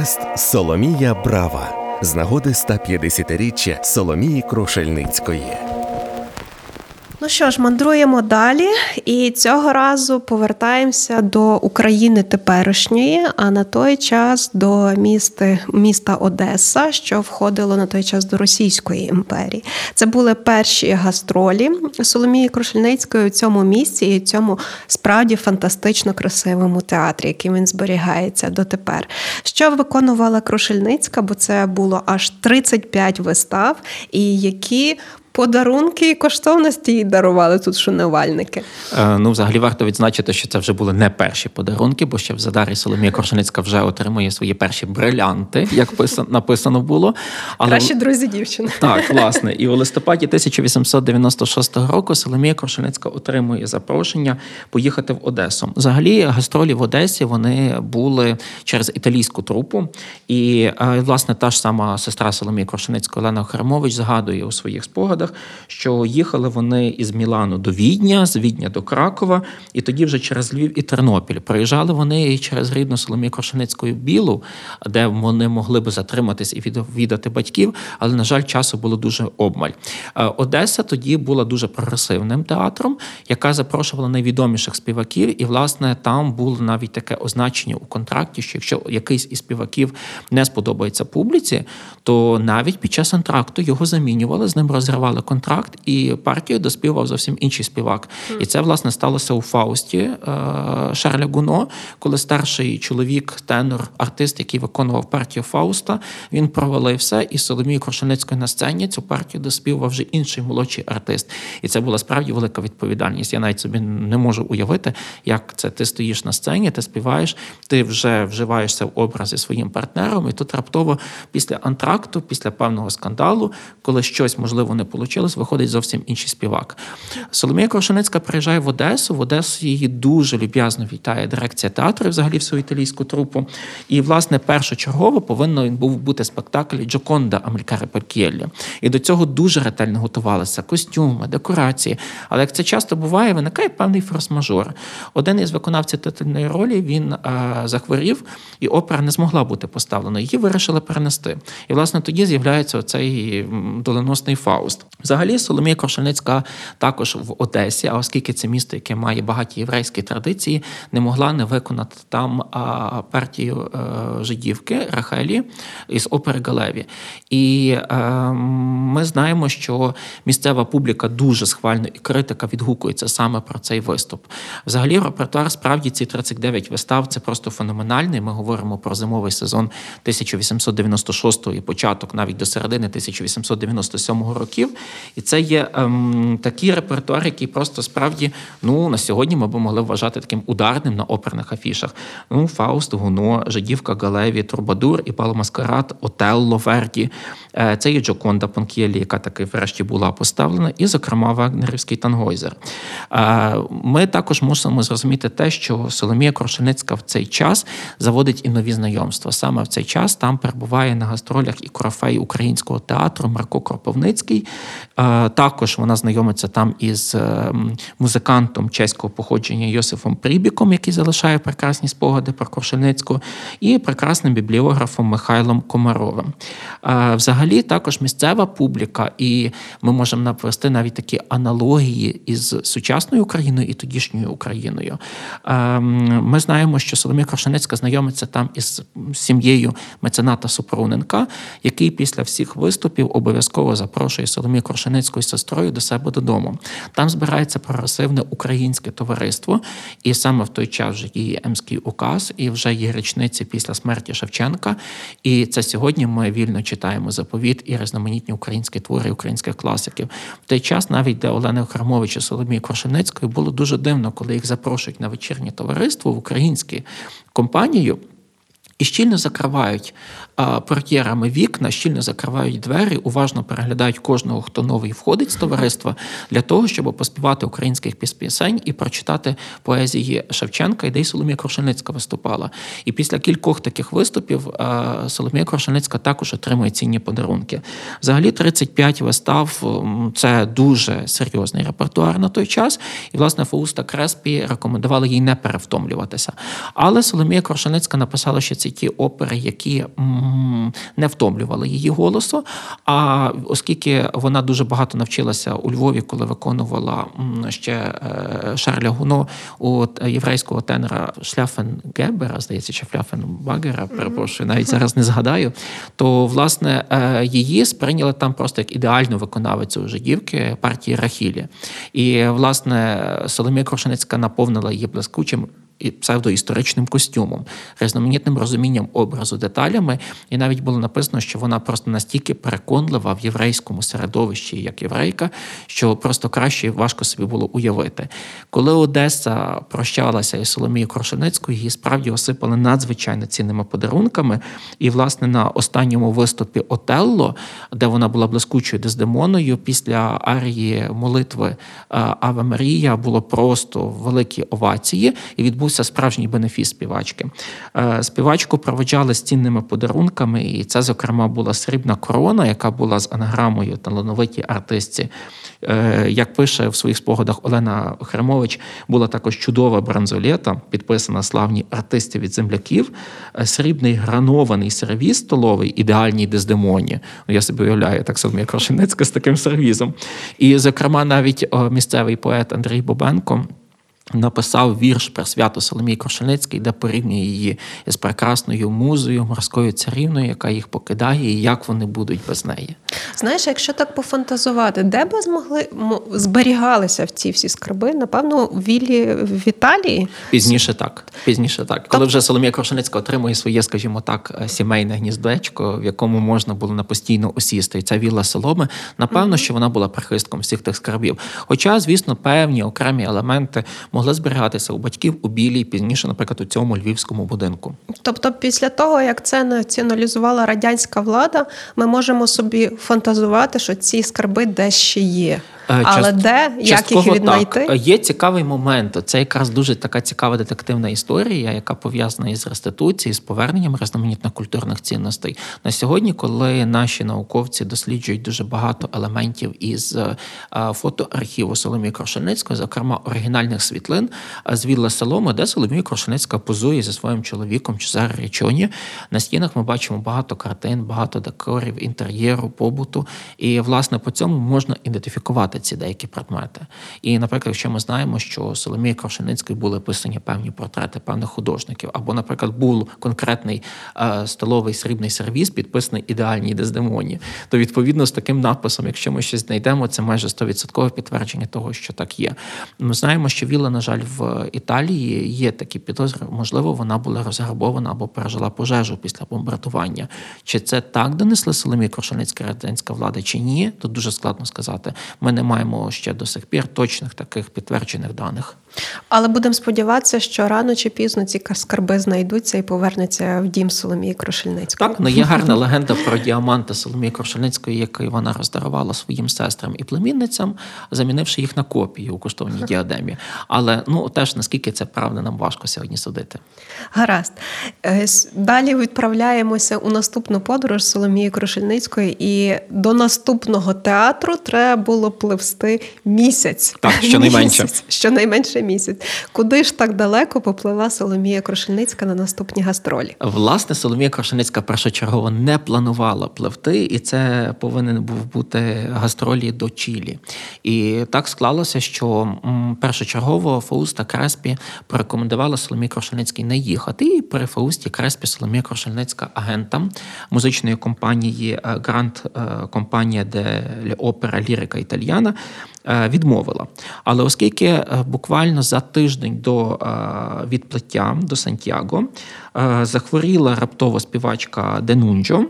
Подкаст Соломія Брава з нагоди 150-річчя Соломії Крушельницької. Ну що ж, мандруємо далі, і цього разу повертаємося до України теперішньої, а на той час до міста, міста Одеса, що входило на той час до Російської імперії. Це були перші гастролі Соломії Крушельницької у цьому місці і в цьому справді фантастично красивому театрі, яким він зберігається дотепер. Що виконувала Крушельницька, бо це було аж 35 вистав, і які Подарунки і коштовності їй дарували тут шанувальники. Е, ну, взагалі варто відзначити, що це вже були не перші подарунки, бо ще в Задарі Соломія Коршеницька вже отримує свої перші брилянти, як написано було. Але... Кращі друзі дівчини. Так, [LAUGHS] власне. І у листопаді 1896 року Соломія Коршеницька отримує запрошення поїхати в Одесу. Взагалі, гастролі в Одесі вони були через італійську трупу. І, е, власне, та ж сама сестра Соломії Коршеницької Олена Хремович згадує у своїх спогадах спогадах, що їхали вони із Мілану до Відня, з Відня до Кракова, і тоді вже через Львів і Тернопіль. Приїжджали вони і через рідну Соломію Крошеницьку Білу, де вони могли би затриматись і відвідати батьків, але, на жаль, часу було дуже обмаль. Е, Одеса тоді була дуже прогресивним театром, яка запрошувала найвідоміших співаків, і, власне, там було навіть таке означення у контракті, що якщо якийсь із співаків не сподобається публіці, то навіть під час антракту його замінювали, з ним розривали розірвали контракт, і партію доспівав зовсім інший співак. І це власне сталося у Фаусті е, Шарля Гуно, коли старший чоловік, тенор, артист, який виконував партію Фауста, він провалився, і Соломію Крушеницькою на сцені цю партію доспівав вже інший молодший артист. І це була справді велика відповідальність. Я навіть собі не можу уявити, як це ти стоїш на сцені, ти співаєш, ти вже вживаєшся в образи своїм партнером, і тут раптово після антракту, після певного скандалу, коли щось можливо не вийшло, виходить зовсім інший співак. Соломія Крошеницька приїжджає в Одесу. В Одесу її дуже люб'язно вітає дирекція театру, взагалі всю італійську трупу. І, власне, першочергово повинен був бути спектакль Джоконда Амількаре Паркєллі. І до цього дуже ретельно готувалися костюми, декорації. Але як це часто буває, виникає певний форс-мажор. Один із виконавців титульної ролі він а, захворів, і опера не змогла бути поставлена. Її вирішили перенести. І, власне, тоді з'являється оцей доленосний Фауст. Взагалі, Соломія Крошельницька також в Одесі, а оскільки це місто, яке має багаті єврейські традиції, не могла не виконати там партію е, жидівки Рахелі із опери Галеві. І е, ми знаємо, що місцева публіка дуже схвально і критика відгукується саме про цей виступ. Взагалі, репертуар справді ці 39 вистав це просто феноменальний. Ми говоримо про зимовий сезон 1896 і початок навіть до середини 1897 років. І це є ем, такий репертуар, який просто справді ну на сьогодні ми б могли вважати таким ударним на оперних афішах. Ну, Фауст, Гуно, Жидівка Галеві, Турбадур і Маскарад, Отелло Верді. Е, це є Джоконда Понкєлі, яка таки врешті була поставлена, і, зокрема, Вагнерівський тангойзер. Е, ми також мусимо зрозуміти те, що Соломія Крошеницька в цей час заводить і нові знайомства. Саме в цей час там перебуває на гастролях і корафей українського театру Марко Кропивницький. Е, також вона знайомиться там із музикантом чеського походження Йосифом Прібіком, який залишає прекрасні спогади про Крошеницьку, і прекрасним бібліографом Михайлом Комаровим. Взагалі, також місцева публіка, і ми можемо навести навіть такі аналогії із сучасною Україною і тодішньою Україною. Ми знаємо, що Соломія Крошенецька знайомиться там із сім'єю мецената Супруненка, який після всіх виступів обов'язково запрошує Соломію Крошенецьку сестрою до себе додому. Там збирається прогресивне українське товариство, і саме в той час вже є Емський указ, і вже є річниці після смерті Шевченка. І це сьогодні ми вільно читаємо за заповіт і різноманітні українські твори українських класиків. В той час навіть для Олени Храмовича Соломії Крошеницької було дуже дивно, коли їх запрошують на вечірнє товариство в українську компанію і щільно закривають портьєрами вікна, щільно закривають двері, уважно переглядають кожного, хто новий входить з товариства, для того, щоб поспівати українських пісень і прочитати поезії Шевченка, і де й Соломія Крушельницька виступала. І після кількох таких виступів Соломія Крушельницька також отримує цінні подарунки. Взагалі, 35 вистав це дуже серйозний репертуар на той час. І, власне, Фауста Креспі рекомендували їй не перевтомлюватися. Але Соломія Крушельницька написала, що ці ті опери, які не втомлювали її голосу. А оскільки вона дуже багато навчилася у Львові, коли виконувала ще е, Шарля Гуно у єврейського тенора Шляфен-Гебера, здається, чи Шляфен-Багера, перепрошую, навіть зараз не згадаю, то власне е, її сприйняли там просто як ідеальну виконавицю жидівки партії Рахілі. І власне Соломія Крушеницька наповнила її блискучим і псевдоісторичним костюмом, різноманітним розумінням образу, деталями, і навіть було написано, що вона просто настільки переконлива в єврейському середовищі, як єврейка, що просто краще важко собі було уявити. Коли Одеса прощалася із Соломією Крушеницькою, її справді осипали надзвичайно цінними подарунками. І, власне, на останньому виступі Отелло, де вона була блискучою Дездемоною, після арії молитви е, Аве Марія було просто великі овації, і відбувся справжній бенефіс співачки. Е, Співачку проведжали з цінними подарунками, і це, зокрема, була срібна корона, яка була з анаграмою талановитій артистці. Е, Як пише в своїх спогадах Олена Хремович, була також чудова бронзолета, підписана славні артисти від земляків, е, срібний гранований сервіз столовий, ідеальній дездемоні. Ну, Я собі уявляю, так Соломія Крошенецька з таким сервізом. І, зокрема, навіть місцевий поет Андрій Бобенко. Написав вірш про свято Соломії Крошеницькій, де порівнює її з прекрасною музою, морською царівною, яка їх покидає, і як вони будуть без неї. Знаєш, якщо так пофантазувати, де би змогли зберігалися в ці всі скарби? Напевно, в віллі в Італії. Пізніше так. Пізніше так. Коли вже Соломія Крошеницька отримує своє, скажімо так, е, сімейне гніздечко, в якому можна було на постійно осісти, і ця вілла Соломи, напевно, що вона була прихистком всіх тих скарбів. Хоча, звісно, певні окремі елементи могли зберігатися у батьків у білій, пізніше, наприклад, у цьому львівському будинку. Тобто, після того, як це націоналізувала радянська влада, ми можемо собі фантазувати, що ці скарби десь ще є. Е, Але част- де, як їх віднайти? Так. Є цікавий момент. Це якраз дуже така цікава детективна історія, яка пов'язана із реституцією, з поверненням різноманітних культурних цінностей. На сьогодні, коли наші науковці досліджують дуже багато елементів із е, фотоархіву Соломії Крошеницької, зокрема оригінальних світлин е, з Вілла Соломи, де Соломія Крошеницька позує зі своїм чоловіком Чезаре Річоні. На стінах ми бачимо багато картин, багато декорів, інтер'єру, побуту. І, власне, по цьому можна ідентифікувати ці деякі предмети. І, наприклад, якщо ми знаємо, що Соломії Крошеницької були писані певні портрети певних художників, або, наприклад, був конкретний е, столовий срібний сервіз, підписаний ідеальній Дездемоні, то відповідно з таким написом, якщо ми щось знайдемо, це майже 100% підтвердження того, що так є. Ми знаємо, що віла, на жаль, в Італії є такі підозри. Можливо, вона була розграбована або пережила пожежу після бомбардування. Чи це так донесли Соломії Крошеницька радянська влада, чи ні? Тут дуже складно сказати. Ми не маємо ще до сих пір точних таких підтверджених даних. Але будемо сподіватися, що рано чи пізно ці скарби знайдуться і повернуться в дім Соломії Крошельницької. Так, ну є гарна легенда про діаманти Соломії Крошельницької, який вона роздарувала своїм сестрам і племінницям, замінивши їх на копії у коштовній [LAUGHS] діадемі. Але ну теж наскільки це правда, нам важко сьогодні судити. Гаразд. Е, Далі відправляємося у наступну подорож Соломії Крушельницької, і до наступного театру треба було пливсти місяць. Так, [LAUGHS] щонайменше. Місяць, щонайменше місяць. Куди ж так далеко поплила Соломія Крушельницька на наступні гастролі? Власне, Соломія Крашеницька першочергово не планувала пливти, і це повинен був бути гастролі до Чилі. І так склалося, що першочергово Фауста Креспі порекомендувала Соломії Крушельницькій не їхати. І при Фаусті Креспі Соломія Крушельницька агентам музичної компанії е, Gran е, Compañía de Ópera Lírica Italiana е, відмовила. Але оскільки е, буквально за тиждень до е, відплиття до Сантьяго е, захворіла раптово співачка Денунджо,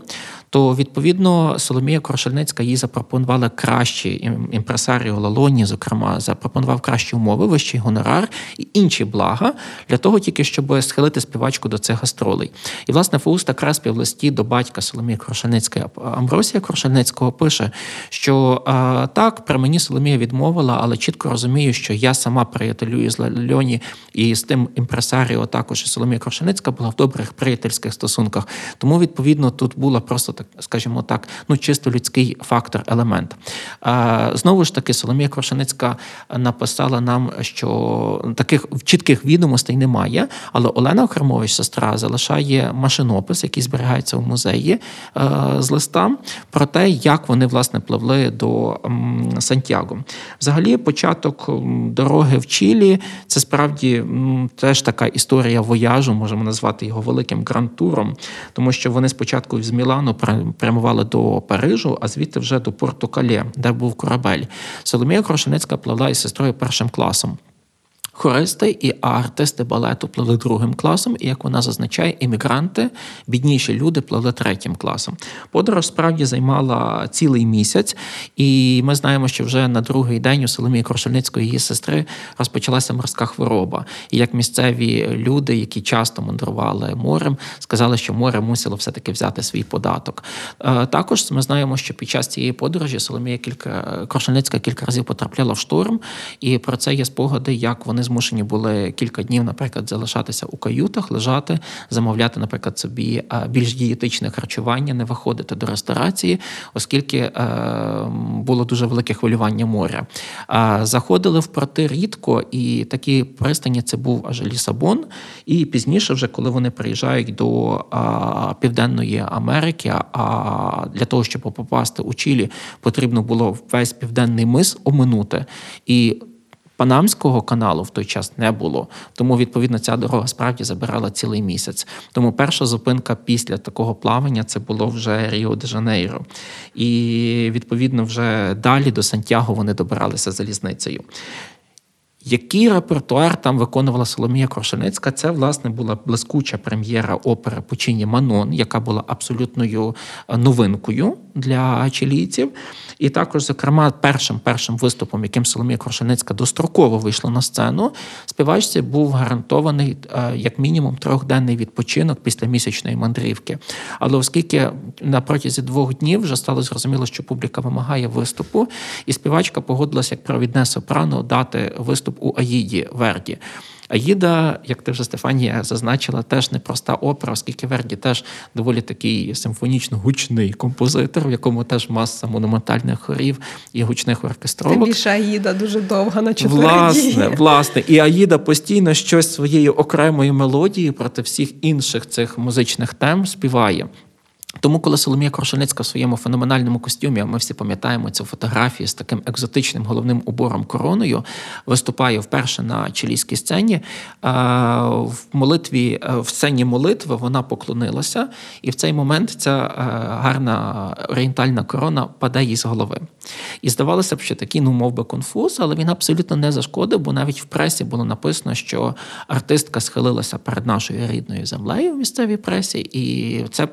то відповідно Соломія Крушельницька їй запропонувала кращі ім- імпресаріо Лальоні, зокрема, запропонував кращі умови, вищий гонорар і інші блага для того, тільки щоб схилити співачку до цих гастролей. І власне Фауста Креспі в листі до батька Соломії Крушельницької Амбросія Крушельницького пише, що так при мені Соломія відмовила, але чітко розумію, що я сама приятелюю з Лальоні і з тим імпресаріо також і Соломія Крушельницька була в добрих приятельських стосунках. Тому відповідно тут була просто така так скажімо так, ну чисто людський фактор, елемент. Знову ж таки, Соломія Крошеницька написала нам, що таких чітких відомостей немає, але Олена Охремович, сестра, залишає машинопис, який зберігається у музеї е, з листа, про те, як вони власне пливли до Сантьяго. Взагалі, початок дороги в Чилі це справді теж така історія вояжу, можемо назвати його великим грантуром, тому що вони спочатку з Мілану прямували до Парижу, а звідти вже до Порту Кале, де був корабель. Соломія Крошенецька пливла із сестрою першим класом. Хористи і артисти балету пливли другим класом, і як вона зазначає, іммігранти, бідніші люди пливли третім класом. Подорож справді займала цілий місяць, і ми знаємо, що вже на другий день у Соломії Крошельницької її сестри розпочалася морська хвороба. І як місцеві люди, які часто мандрували морем, сказали, що море мусило все-таки взяти свій податок. Е, також ми знаємо, що під час цієї подорожі Соломія кілька Крошельницька кілька разів потрапляла в шторм, і про це є спогади, як вони змушені були кілька днів, наприклад, залишатися у каютах, лежати, замовляти, наприклад, собі більш дієтичне харчування, не виходити до ресторації, оскільки е, було дуже велике хвилювання моря. Заходили в порти рідко, і такі пристані це був аж Лісабон. І пізніше, вже коли вони приїжджають до Південної Америки, а для того, щоб попасти у Чилі, потрібно було весь південний мис оминути. І Панамського каналу в той час не було, тому відповідно ця дорога справді забирала цілий місяць. Тому перша зупинка після такого плавання це було вже Ріо де Жанейро. І відповідно вже далі до Сантьяго вони добиралися залізницею. Який репертуар там виконувала Соломія Крошеницька? Це, власне, була блискуча прем'єра опери Пучині Манон, яка була абсолютною е, новинкою для чилійців. І також, зокрема, першим першим виступом, яким Соломія Крошеницька достроково вийшла на сцену, співачці був гарантований е, як мінімум трьохденний відпочинок після місячної мандрівки. Але оскільки на протязі двох днів вже стало зрозуміло, що публіка вимагає виступу, і співачка погодилася як провідне сопрано дати виступ у Аїді Верді. Аїда, як ти вже Стефанія зазначила, теж непроста опера, оскільки Верді теж доволі такий симфонічно гучний композитор, в якому теж маса монументальних хорів і гучних оркестровок. Тим більше Аїда дуже довга на чотири Власне, власне, і Аїда постійно щось своєю окремою мелодією проти всіх інших цих музичних тем співає. Тому, коли Соломія Крошеницька в своєму феноменальному костюмі, ми всі пам'ятаємо цю фотографію з таким екзотичним головним убором короною, виступає вперше на чилійській сцені. В молитві, в сцені молитви вона поклонилася, і в цей момент ця е, гарна орієнтальна корона паде їй з голови. І здавалося б, що такий, ну мов би, конфуз, але він абсолютно не зашкодив, бо навіть в пресі було написано, що артистка схилилася перед нашою рідною землею в місцевій пресі, і це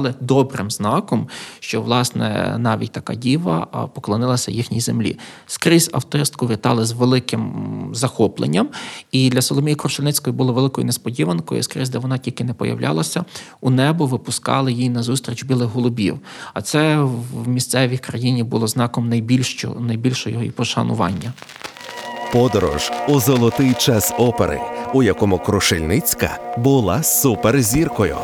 вважали добрим знаком, що власне навіть така діва поклонилася їхній землі. Скрізь автористку вітали з великим захопленням. І для Соломії Крошельницької було великою несподіванкою, скрізь, де вона тільки не появлялася, у небо випускали їй назустріч білих голубів. А це в місцевій країні було знаком найбільшого, найбільшого і пошанування. Подорож у золотий час опери, у якому Крушельницька була суперзіркою.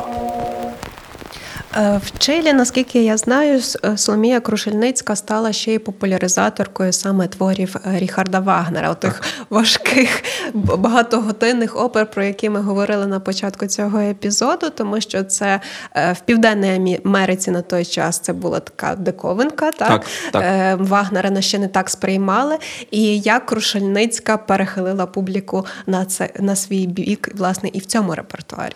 Е, в Чилі, наскільки я знаю, е, Соломія Крушельницька стала ще й популяризаторкою саме творів е, Ріхарда Вагнера, отих важких багатогодинних опер, про які ми говорили на початку цього епізоду, тому що це в Південній Америці на той час це була така диковинка. Так, так, так. Вагнера на ще не так сприймали. І як Крушельницька перехилила публіку на це на свій бік, власне, і в цьому репертуарі.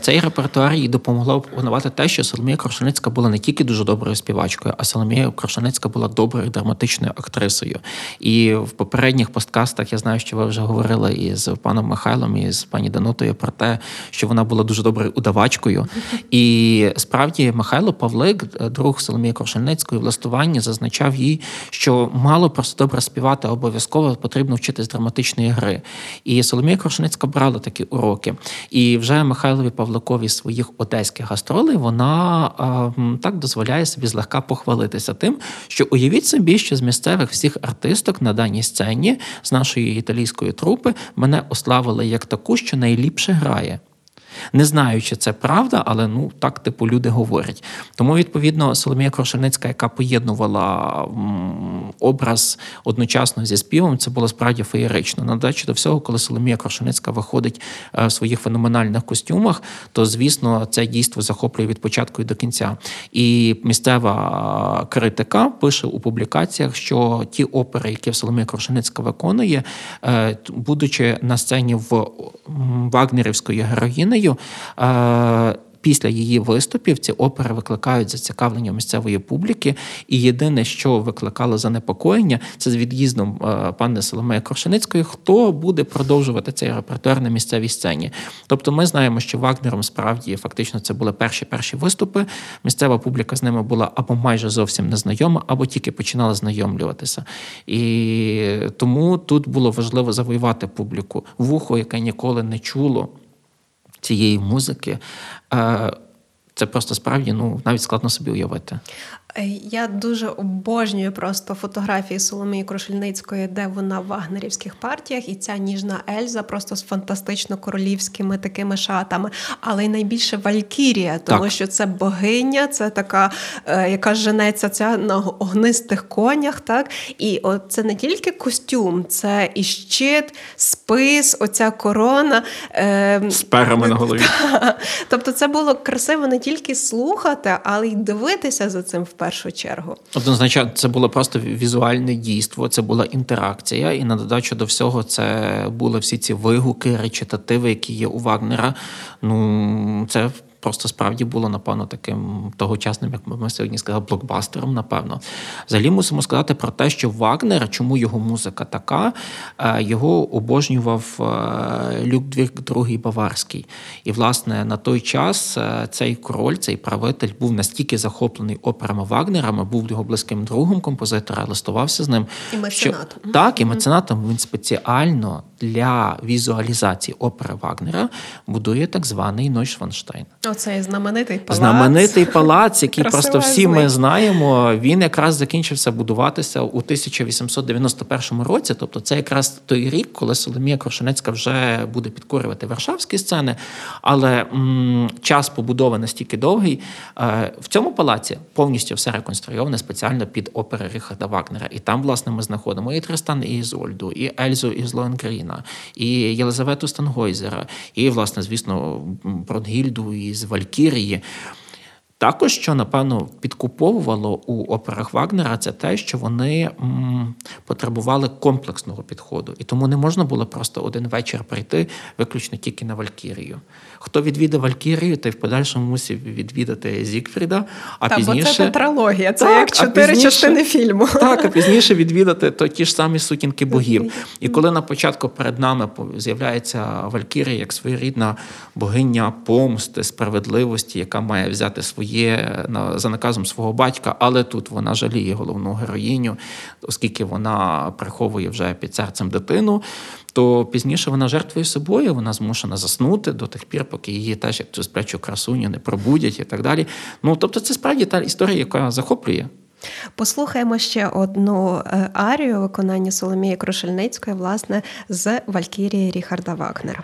Цей репертуар їй допомогло опанувати те, що Соломія Крошеницька була не тільки дуже доброю співачкою, а Соломія Крошеницька була доброю драматичною актрисою. І в попередніх посткастах я знаю, що ви вже говорили із паном Михайлом і з пані Данутою про те, що вона була дуже доброю удавачкою. І справді Михайло Павлик, друг Соломії Крошельницької, в листуванні зазначав їй, що мало просто добре співати, обов'язково потрібно вчитись драматичної гри. І Соломія Крошельницька брала такі уроки. І вже Михайлові Павликові своїх одеських гастролей вона так дозволяє собі злегка похвалитися тим, що уявіть собі, що з місцевих всіх артисток на даній сцені з нашої італійської трупи мене ославили як таку, що найліпше грає. Не знаю, чи це правда, але ну так типу люди говорять. Тому відповідно Соломія Крушельницька, яка поєднувала образ одночасно зі співом, це було справді феєрично. На дачі до всього, коли Соломія Крушельницька виходить е, в своїх феноменальних костюмах, то звісно це дійство захоплює від початку і до кінця. І місцева критика пише у публікаціях, що ті опери, які Соломія Крушельницька виконує, е, будучи на сцені в м, вагнерівською героїнею. е, Після її виступів ці опери викликають зацікавлення місцевої публіки, і єдине, що викликало занепокоєння, це з від'їздом е, пани Соломеї Коршеницької, хто буде продовжувати цей репертуар на місцевій сцені. Тобто, ми знаємо, що Вагнером справді фактично це були перші перші виступи. Місцева публіка з ними була або майже зовсім незнайома, або тільки починала знайомлюватися. І тому тут було важливо завоювати публіку вухо, яке ніколи не чуло цієї музики. Е, Це просто справді ну навіть складно собі уявити. Е, Я дуже обожнюю просто фотографії Соломії Крушельницької, де вона в вагнерівських партіях, і ця ніжна Ельза просто з фантастично королівськими такими шатами, але й найбільше Валькірія, тому Так. що це богиня, це така, е, яка женеться ця на огнистих конях. Так і от це не тільки костюм, це і щит, спис, оця корона. Е, З перами на голові. [LAUGHS] Тобто, це було красиво не тільки слухати, але й дивитися за цим в першу чергу. Однозначно, це було просто візуальне дійство, це була інтеракція, і на додачу до всього це були всі ці вигуки, речитативи, які є у Вагнера. Ну це просто справді було напевно таким тогочасним, як ми сьогодні сказали, блокбастером. Напевно, взагалі мусимо сказати про те, що Вагнер, чому його музика така, е, його обожнював е, Людвіг II Баварський. І, власне, на той час е, цей король, цей правитель, був настільки захоплений операми Вагнерами, був його близьким другом композитора, листувався з ним. І меценатом. Що, так, і меценатом він спеціально для візуалізації опери Вагнера будує так званий Нойшванштейн. Оцей знаменитий палац. Знаменитий палац, який просто всі ми знаємо. Він якраз закінчився будуватися у 1891 році. Тобто, це якраз той рік, коли Соломія Крушенецька вже буде підкорювати варшавські сцени. Але м, час побудови настільки довгий. Е, в цьому палаці повністю все реконструйоване спеціально під опери Ріхарда Вагнера. І там, власне, ми знаходимо і Тристан і Ізольду, і Ельзу із Лоенгріна, і Єлизавету Стангойзера, і, власне, звісно, Бронгільду із Валькірії. Також, що напевно підкуповувало у операх Вагнера, це те, що вони м, потребували комплексного підходу, і тому не можна було просто один вечір прийти виключно тільки на Валькірію. Хто відвідав Валькірію, той в подальшому мусив відвідати Зігфріда, а Та, пізніше бо це тетралогія, це Так, як чотири пізніше- частини фільму. так, а пізніше відвідати то ті ж самі сутінки богів. І коли на початку перед нами з'являється Валькірія як своєрідна богиня помсти, справедливості, яка має взяти своє на- за наказом свого батька, але тут вона жаліє головну героїню, оскільки вона приховує вже під серцем дитину. То пізніше вона жертвує собою, вона змушена заснути до тих пір, поки її теж як цю сплячу красуню не пробудять і так далі. Ну тобто, це справді та історія, яка захоплює. Послухаємо ще одну е, арію виконання Соломії Крушельницької, власне, з Валькірії Ріхарда Вагнера.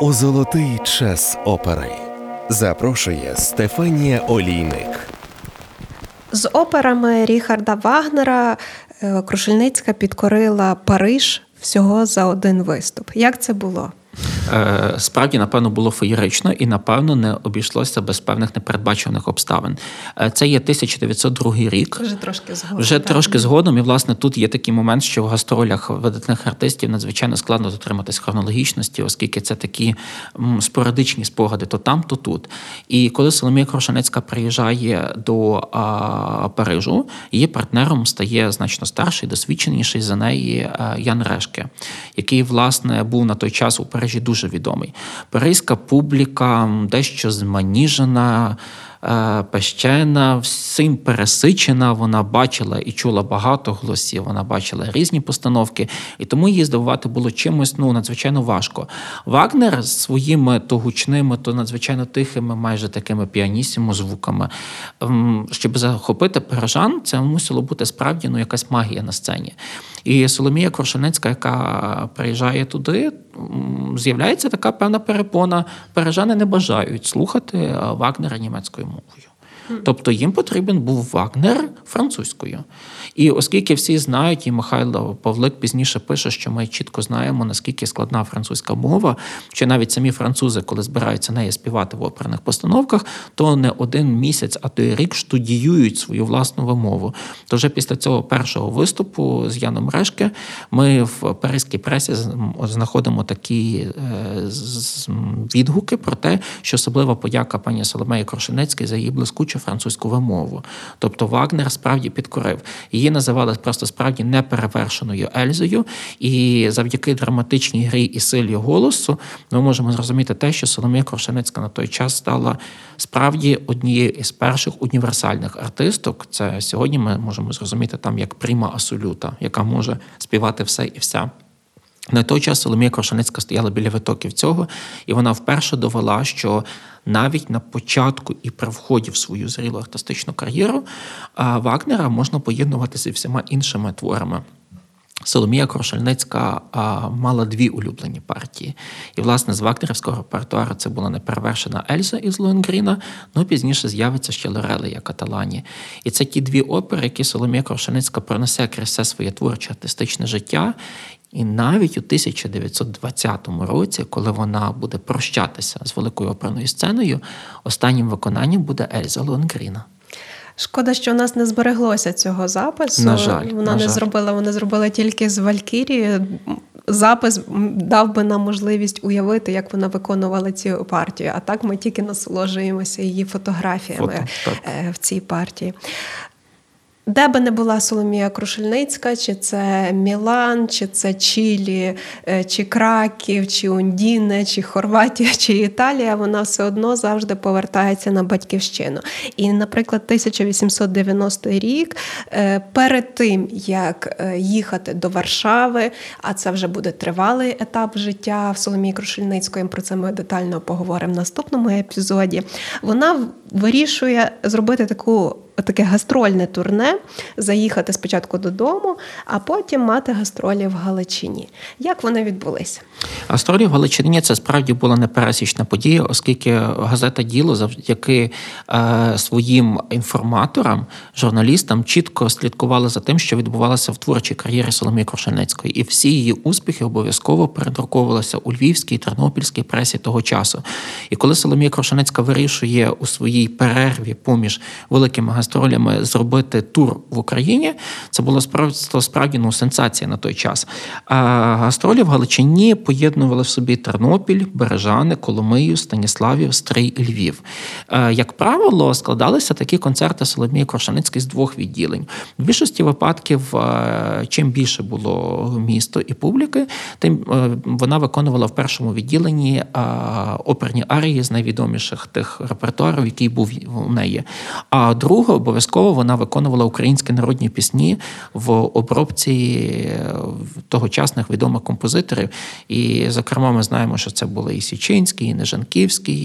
У золотий час опери. Запрошує Стефанія Олійник. З операми Ріхарда Вагнера е, Крушельницька підкорила Париж всього за один виступ. Як це було? Е, Справді, напевно, було феєрично і, напевно, не обійшлося без певних непередбачуваних обставин. Е, Це є 1902 рік. Вже трошки згодом. Вже так. трошки згодом, і власне тут є такий момент, що в гастролях видатних артистів надзвичайно складно дотриматись хронологічності, оскільки це такі спорадичні спогади, то там, то тут. І коли Соломія Крошанецька приїжджає до а, Парижу, її партнером стає значно старший, досвідченіший за неї а, Ян Решке, який, власне, був на той час у Парижі дуже відомий. Паризька публіка дещо зманіжена. е, Пещена, всім пересичена, вона бачила і чула багато голосів, вона бачила різні постановки, і тому її здивувати було чимось ну, надзвичайно важко. Вагнер з своїми то гучними, то надзвичайно тихими, майже такими піанісімо звуками. ем, Щоб захопити парижан, це мусило бути справді ну, якась магія на сцені. І Соломія Коршенецька, яка приїжджає туди, з'являється така певна перепона. Парижани не бажають слухати е, Вагнера німецькою мовою. Тобто їм потрібен був Вагнер французькою. І оскільки всі знають, і Михайло Павлик пізніше пише, що ми чітко знаємо, наскільки складна французька мова, що навіть самі французи, коли збираються неї співати в оперних постановках, то не один місяць, а то й рік штудіюють свою власну вимову. То вже після цього першого виступу з Яном Решке ми в паризькій пресі знаходимо такі е, відгуки про те, що особлива подяка пані Соломеї Крошенецькій за її блискучу французьку вимову. Тобто Вагнер справді підкорив. Її називали просто справді неперевершеною Ельзою, і завдяки драматичній грі і силі голосу ми можемо зрозуміти те, що Соломія Крошенецька на той час стала справді однією із перших універсальних артисток. Це сьогодні ми можемо зрозуміти там як пріма асолюта, яка може співати все і вся. На той час Соломія Крошаницька стояла біля витоків цього, і вона вперше довела, що навіть на початку і при вході в свою зрілу артистичну кар'єру Вагнера можна поєднувати зі всіма іншими творами. Соломія Крошельницька а, мала дві улюблені партії. І, власне, з вагнерівського репертуару це була неперевершена Ельза із Лоенгріна, ну пізніше з'явиться ще Лорелия Каталані. І це ті дві опери, які Соломія Крошельницька пронесе крізь все своє творче артистичне життя. І навіть у 1920 році, коли вона буде прощатися з великою оперною сценою, останнім виконанням буде Ельза Лоенгріна. Шкода, що у нас не збереглося цього запису. На жаль, вона на не жаль. зробила, вона зробила тільки з Валькірії. Запис дав би нам можливість уявити, як вона виконувала цю партію. А так ми тільки насолоджуємося її фотографіями Фото, е, в цій партії. Де би не була Соломія Крушельницька, чи це Мілан, чи це Чилі, е, чи Краків, чи Ундіне, чи Хорватія, чи Італія, вона все одно завжди повертається на батьківщину. І, наприклад, 1890 рік, е, перед тим як е, їхати до Варшави, а це вже буде тривалий етап життя в Соломії Крушельницької. Про це ми детально поговоримо в наступному епізоді. Вона вирішує зробити таку таке гастрольне турне, заїхати спочатку додому, а потім мати гастролі в Галичині. Як вони відбулися? Гастролі в Галичині це справді була непересічна подія, оскільки газета Діло завдяки е, своїм інформаторам, журналістам чітко слідкувала за тим, що відбувалося в творчій кар'єрі Соломії Крошельницької. І всі її успіхи обов'язково передруковувалися у львівській тернопільській пресі того часу. І коли Соломія Крошельницька вирішує у своїй перерві поміж великими гастролями зробити тур в Україні, це було справді, ну, сенсація на той час. А гастролі в Галичині поєднували в собі Тернопіль, Бережани, Коломию, Станіславів, Стрий Львів. Е, Як правило, складалися такі концерти Соломії Крошаницької з двох відділень. В більшості випадків, е, чим більше було місто і публіки, тим е, вона виконувала в першому відділенні оперні арії з найвідоміших тих репертуарів, який був у неї. А друге, обов'язково вона виконувала українські народні пісні в обробці е, тогочасних відомих композиторів. І, зокрема, ми знаємо, що це були і Січинський, і Нежанківський,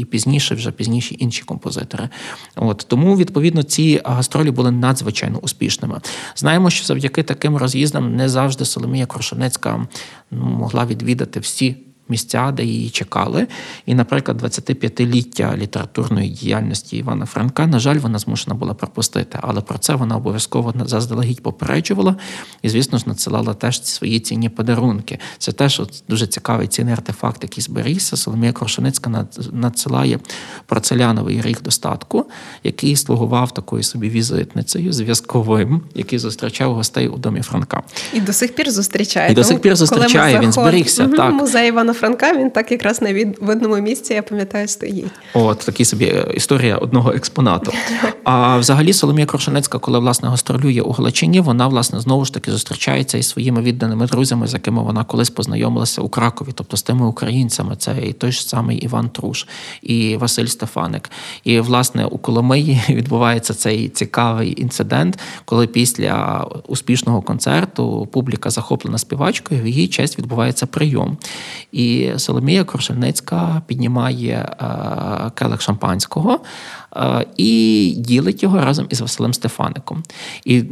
і, пізніше, вже пізніші інші композитори. От тому, відповідно, ці гастролі були надзвичайно успішними. Знаємо, що завдяки таким роз'їздам не завжди Соломія Крошенецька ну, могла відвідати всі місця, де її чекали. І, наприклад, 25-ліття літературної діяльності Івана Франка, на жаль, вона змушена була пропустити, але про це вона обов'язково заздалегідь попереджувала і, звісно ж, надсилала теж свої цінні подарунки. Це теж от дуже цікавий цінний артефакт, який зберігся. Соломія Крошеницька надсилає порцеляновий ріг достатку, який слугував такою собі візитницею, зв'язковим, який зустрічав гостей у домі Франка. І до сих пір зустрічає. І до сих пір зустрічає, він зберігся. Угу, так. Музей Івана Франка, він так якраз на видному місці, я пам'ятаю, стоїть. От такий собі е, історія одного експонату. [LAUGHS] А взагалі Соломія Крошенецька, коли власне гастролює у Галичині, вона власне знову ж таки зустрічається із своїми відданими друзями, з якими вона колись познайомилася у Кракові, тобто з тими українцями. Це і той ж самий Іван Труш, і Василь Стефаник. І власне у Коломиї [LAUGHS] відбувається цей цікавий інцидент, коли після успішного концерту публіка захоплена співачкою, в її честь відбувається прийом. І Соломія Крошельницька піднімає е, келих шампанського. Е, і ділить його разом із Василем Стефаником. І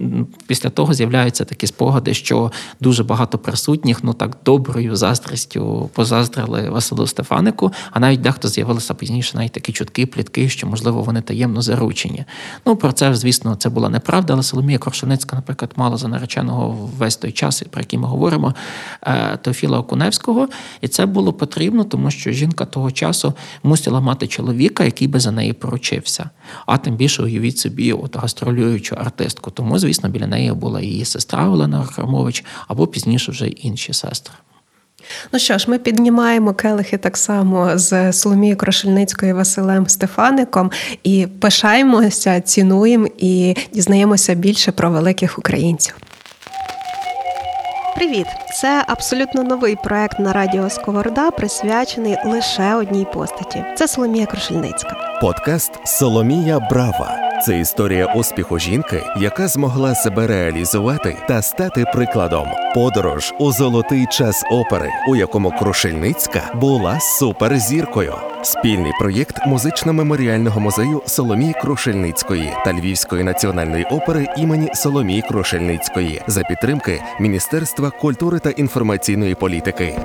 після того з'являються такі спогади, що дуже багато присутніх, ну так доброю заздрістю позаздрили Василу Стефанику, а навіть дехто з'явилися пізніше навіть такі чутки, плітки, що, можливо, вони таємно заручені. Ну, про це, звісно, це була неправда, але Соломія Коршуницька, наприклад, мала за нареченого весь той час, про який ми говоримо, е, Теофіла Окуневського. І це було потрібно, тому що жінка того часу мусила мати чоловіка, який би за неї поручився займатися. А тим більше уявіть собі от гастролюючу артистку. Тому, звісно, біля неї була її сестра Олена Храмович, або пізніше вже інші сестри. Ну що ж, ми піднімаємо келихи так само з Соломією Крошельницькою Василем Стефаником і пишаємося, цінуємо і дізнаємося більше про великих українців. Привіт! Це абсолютно новий проект на радіо Сковорода, присвячений лише одній постаті. Це Соломія Крошельницька. Подкаст Соломія Брава. Це історія успіху жінки, яка змогла себе реалізувати та стати прикладом. Подорож у золотий час опери, у якому Крушельницька була суперзіркою. Спільний проєкт музично-меморіального музею Соломії Крушельницької та Львівської національної опери імені Соломії Крушельницької за підтримки Міністерства культури та інформаційної політики.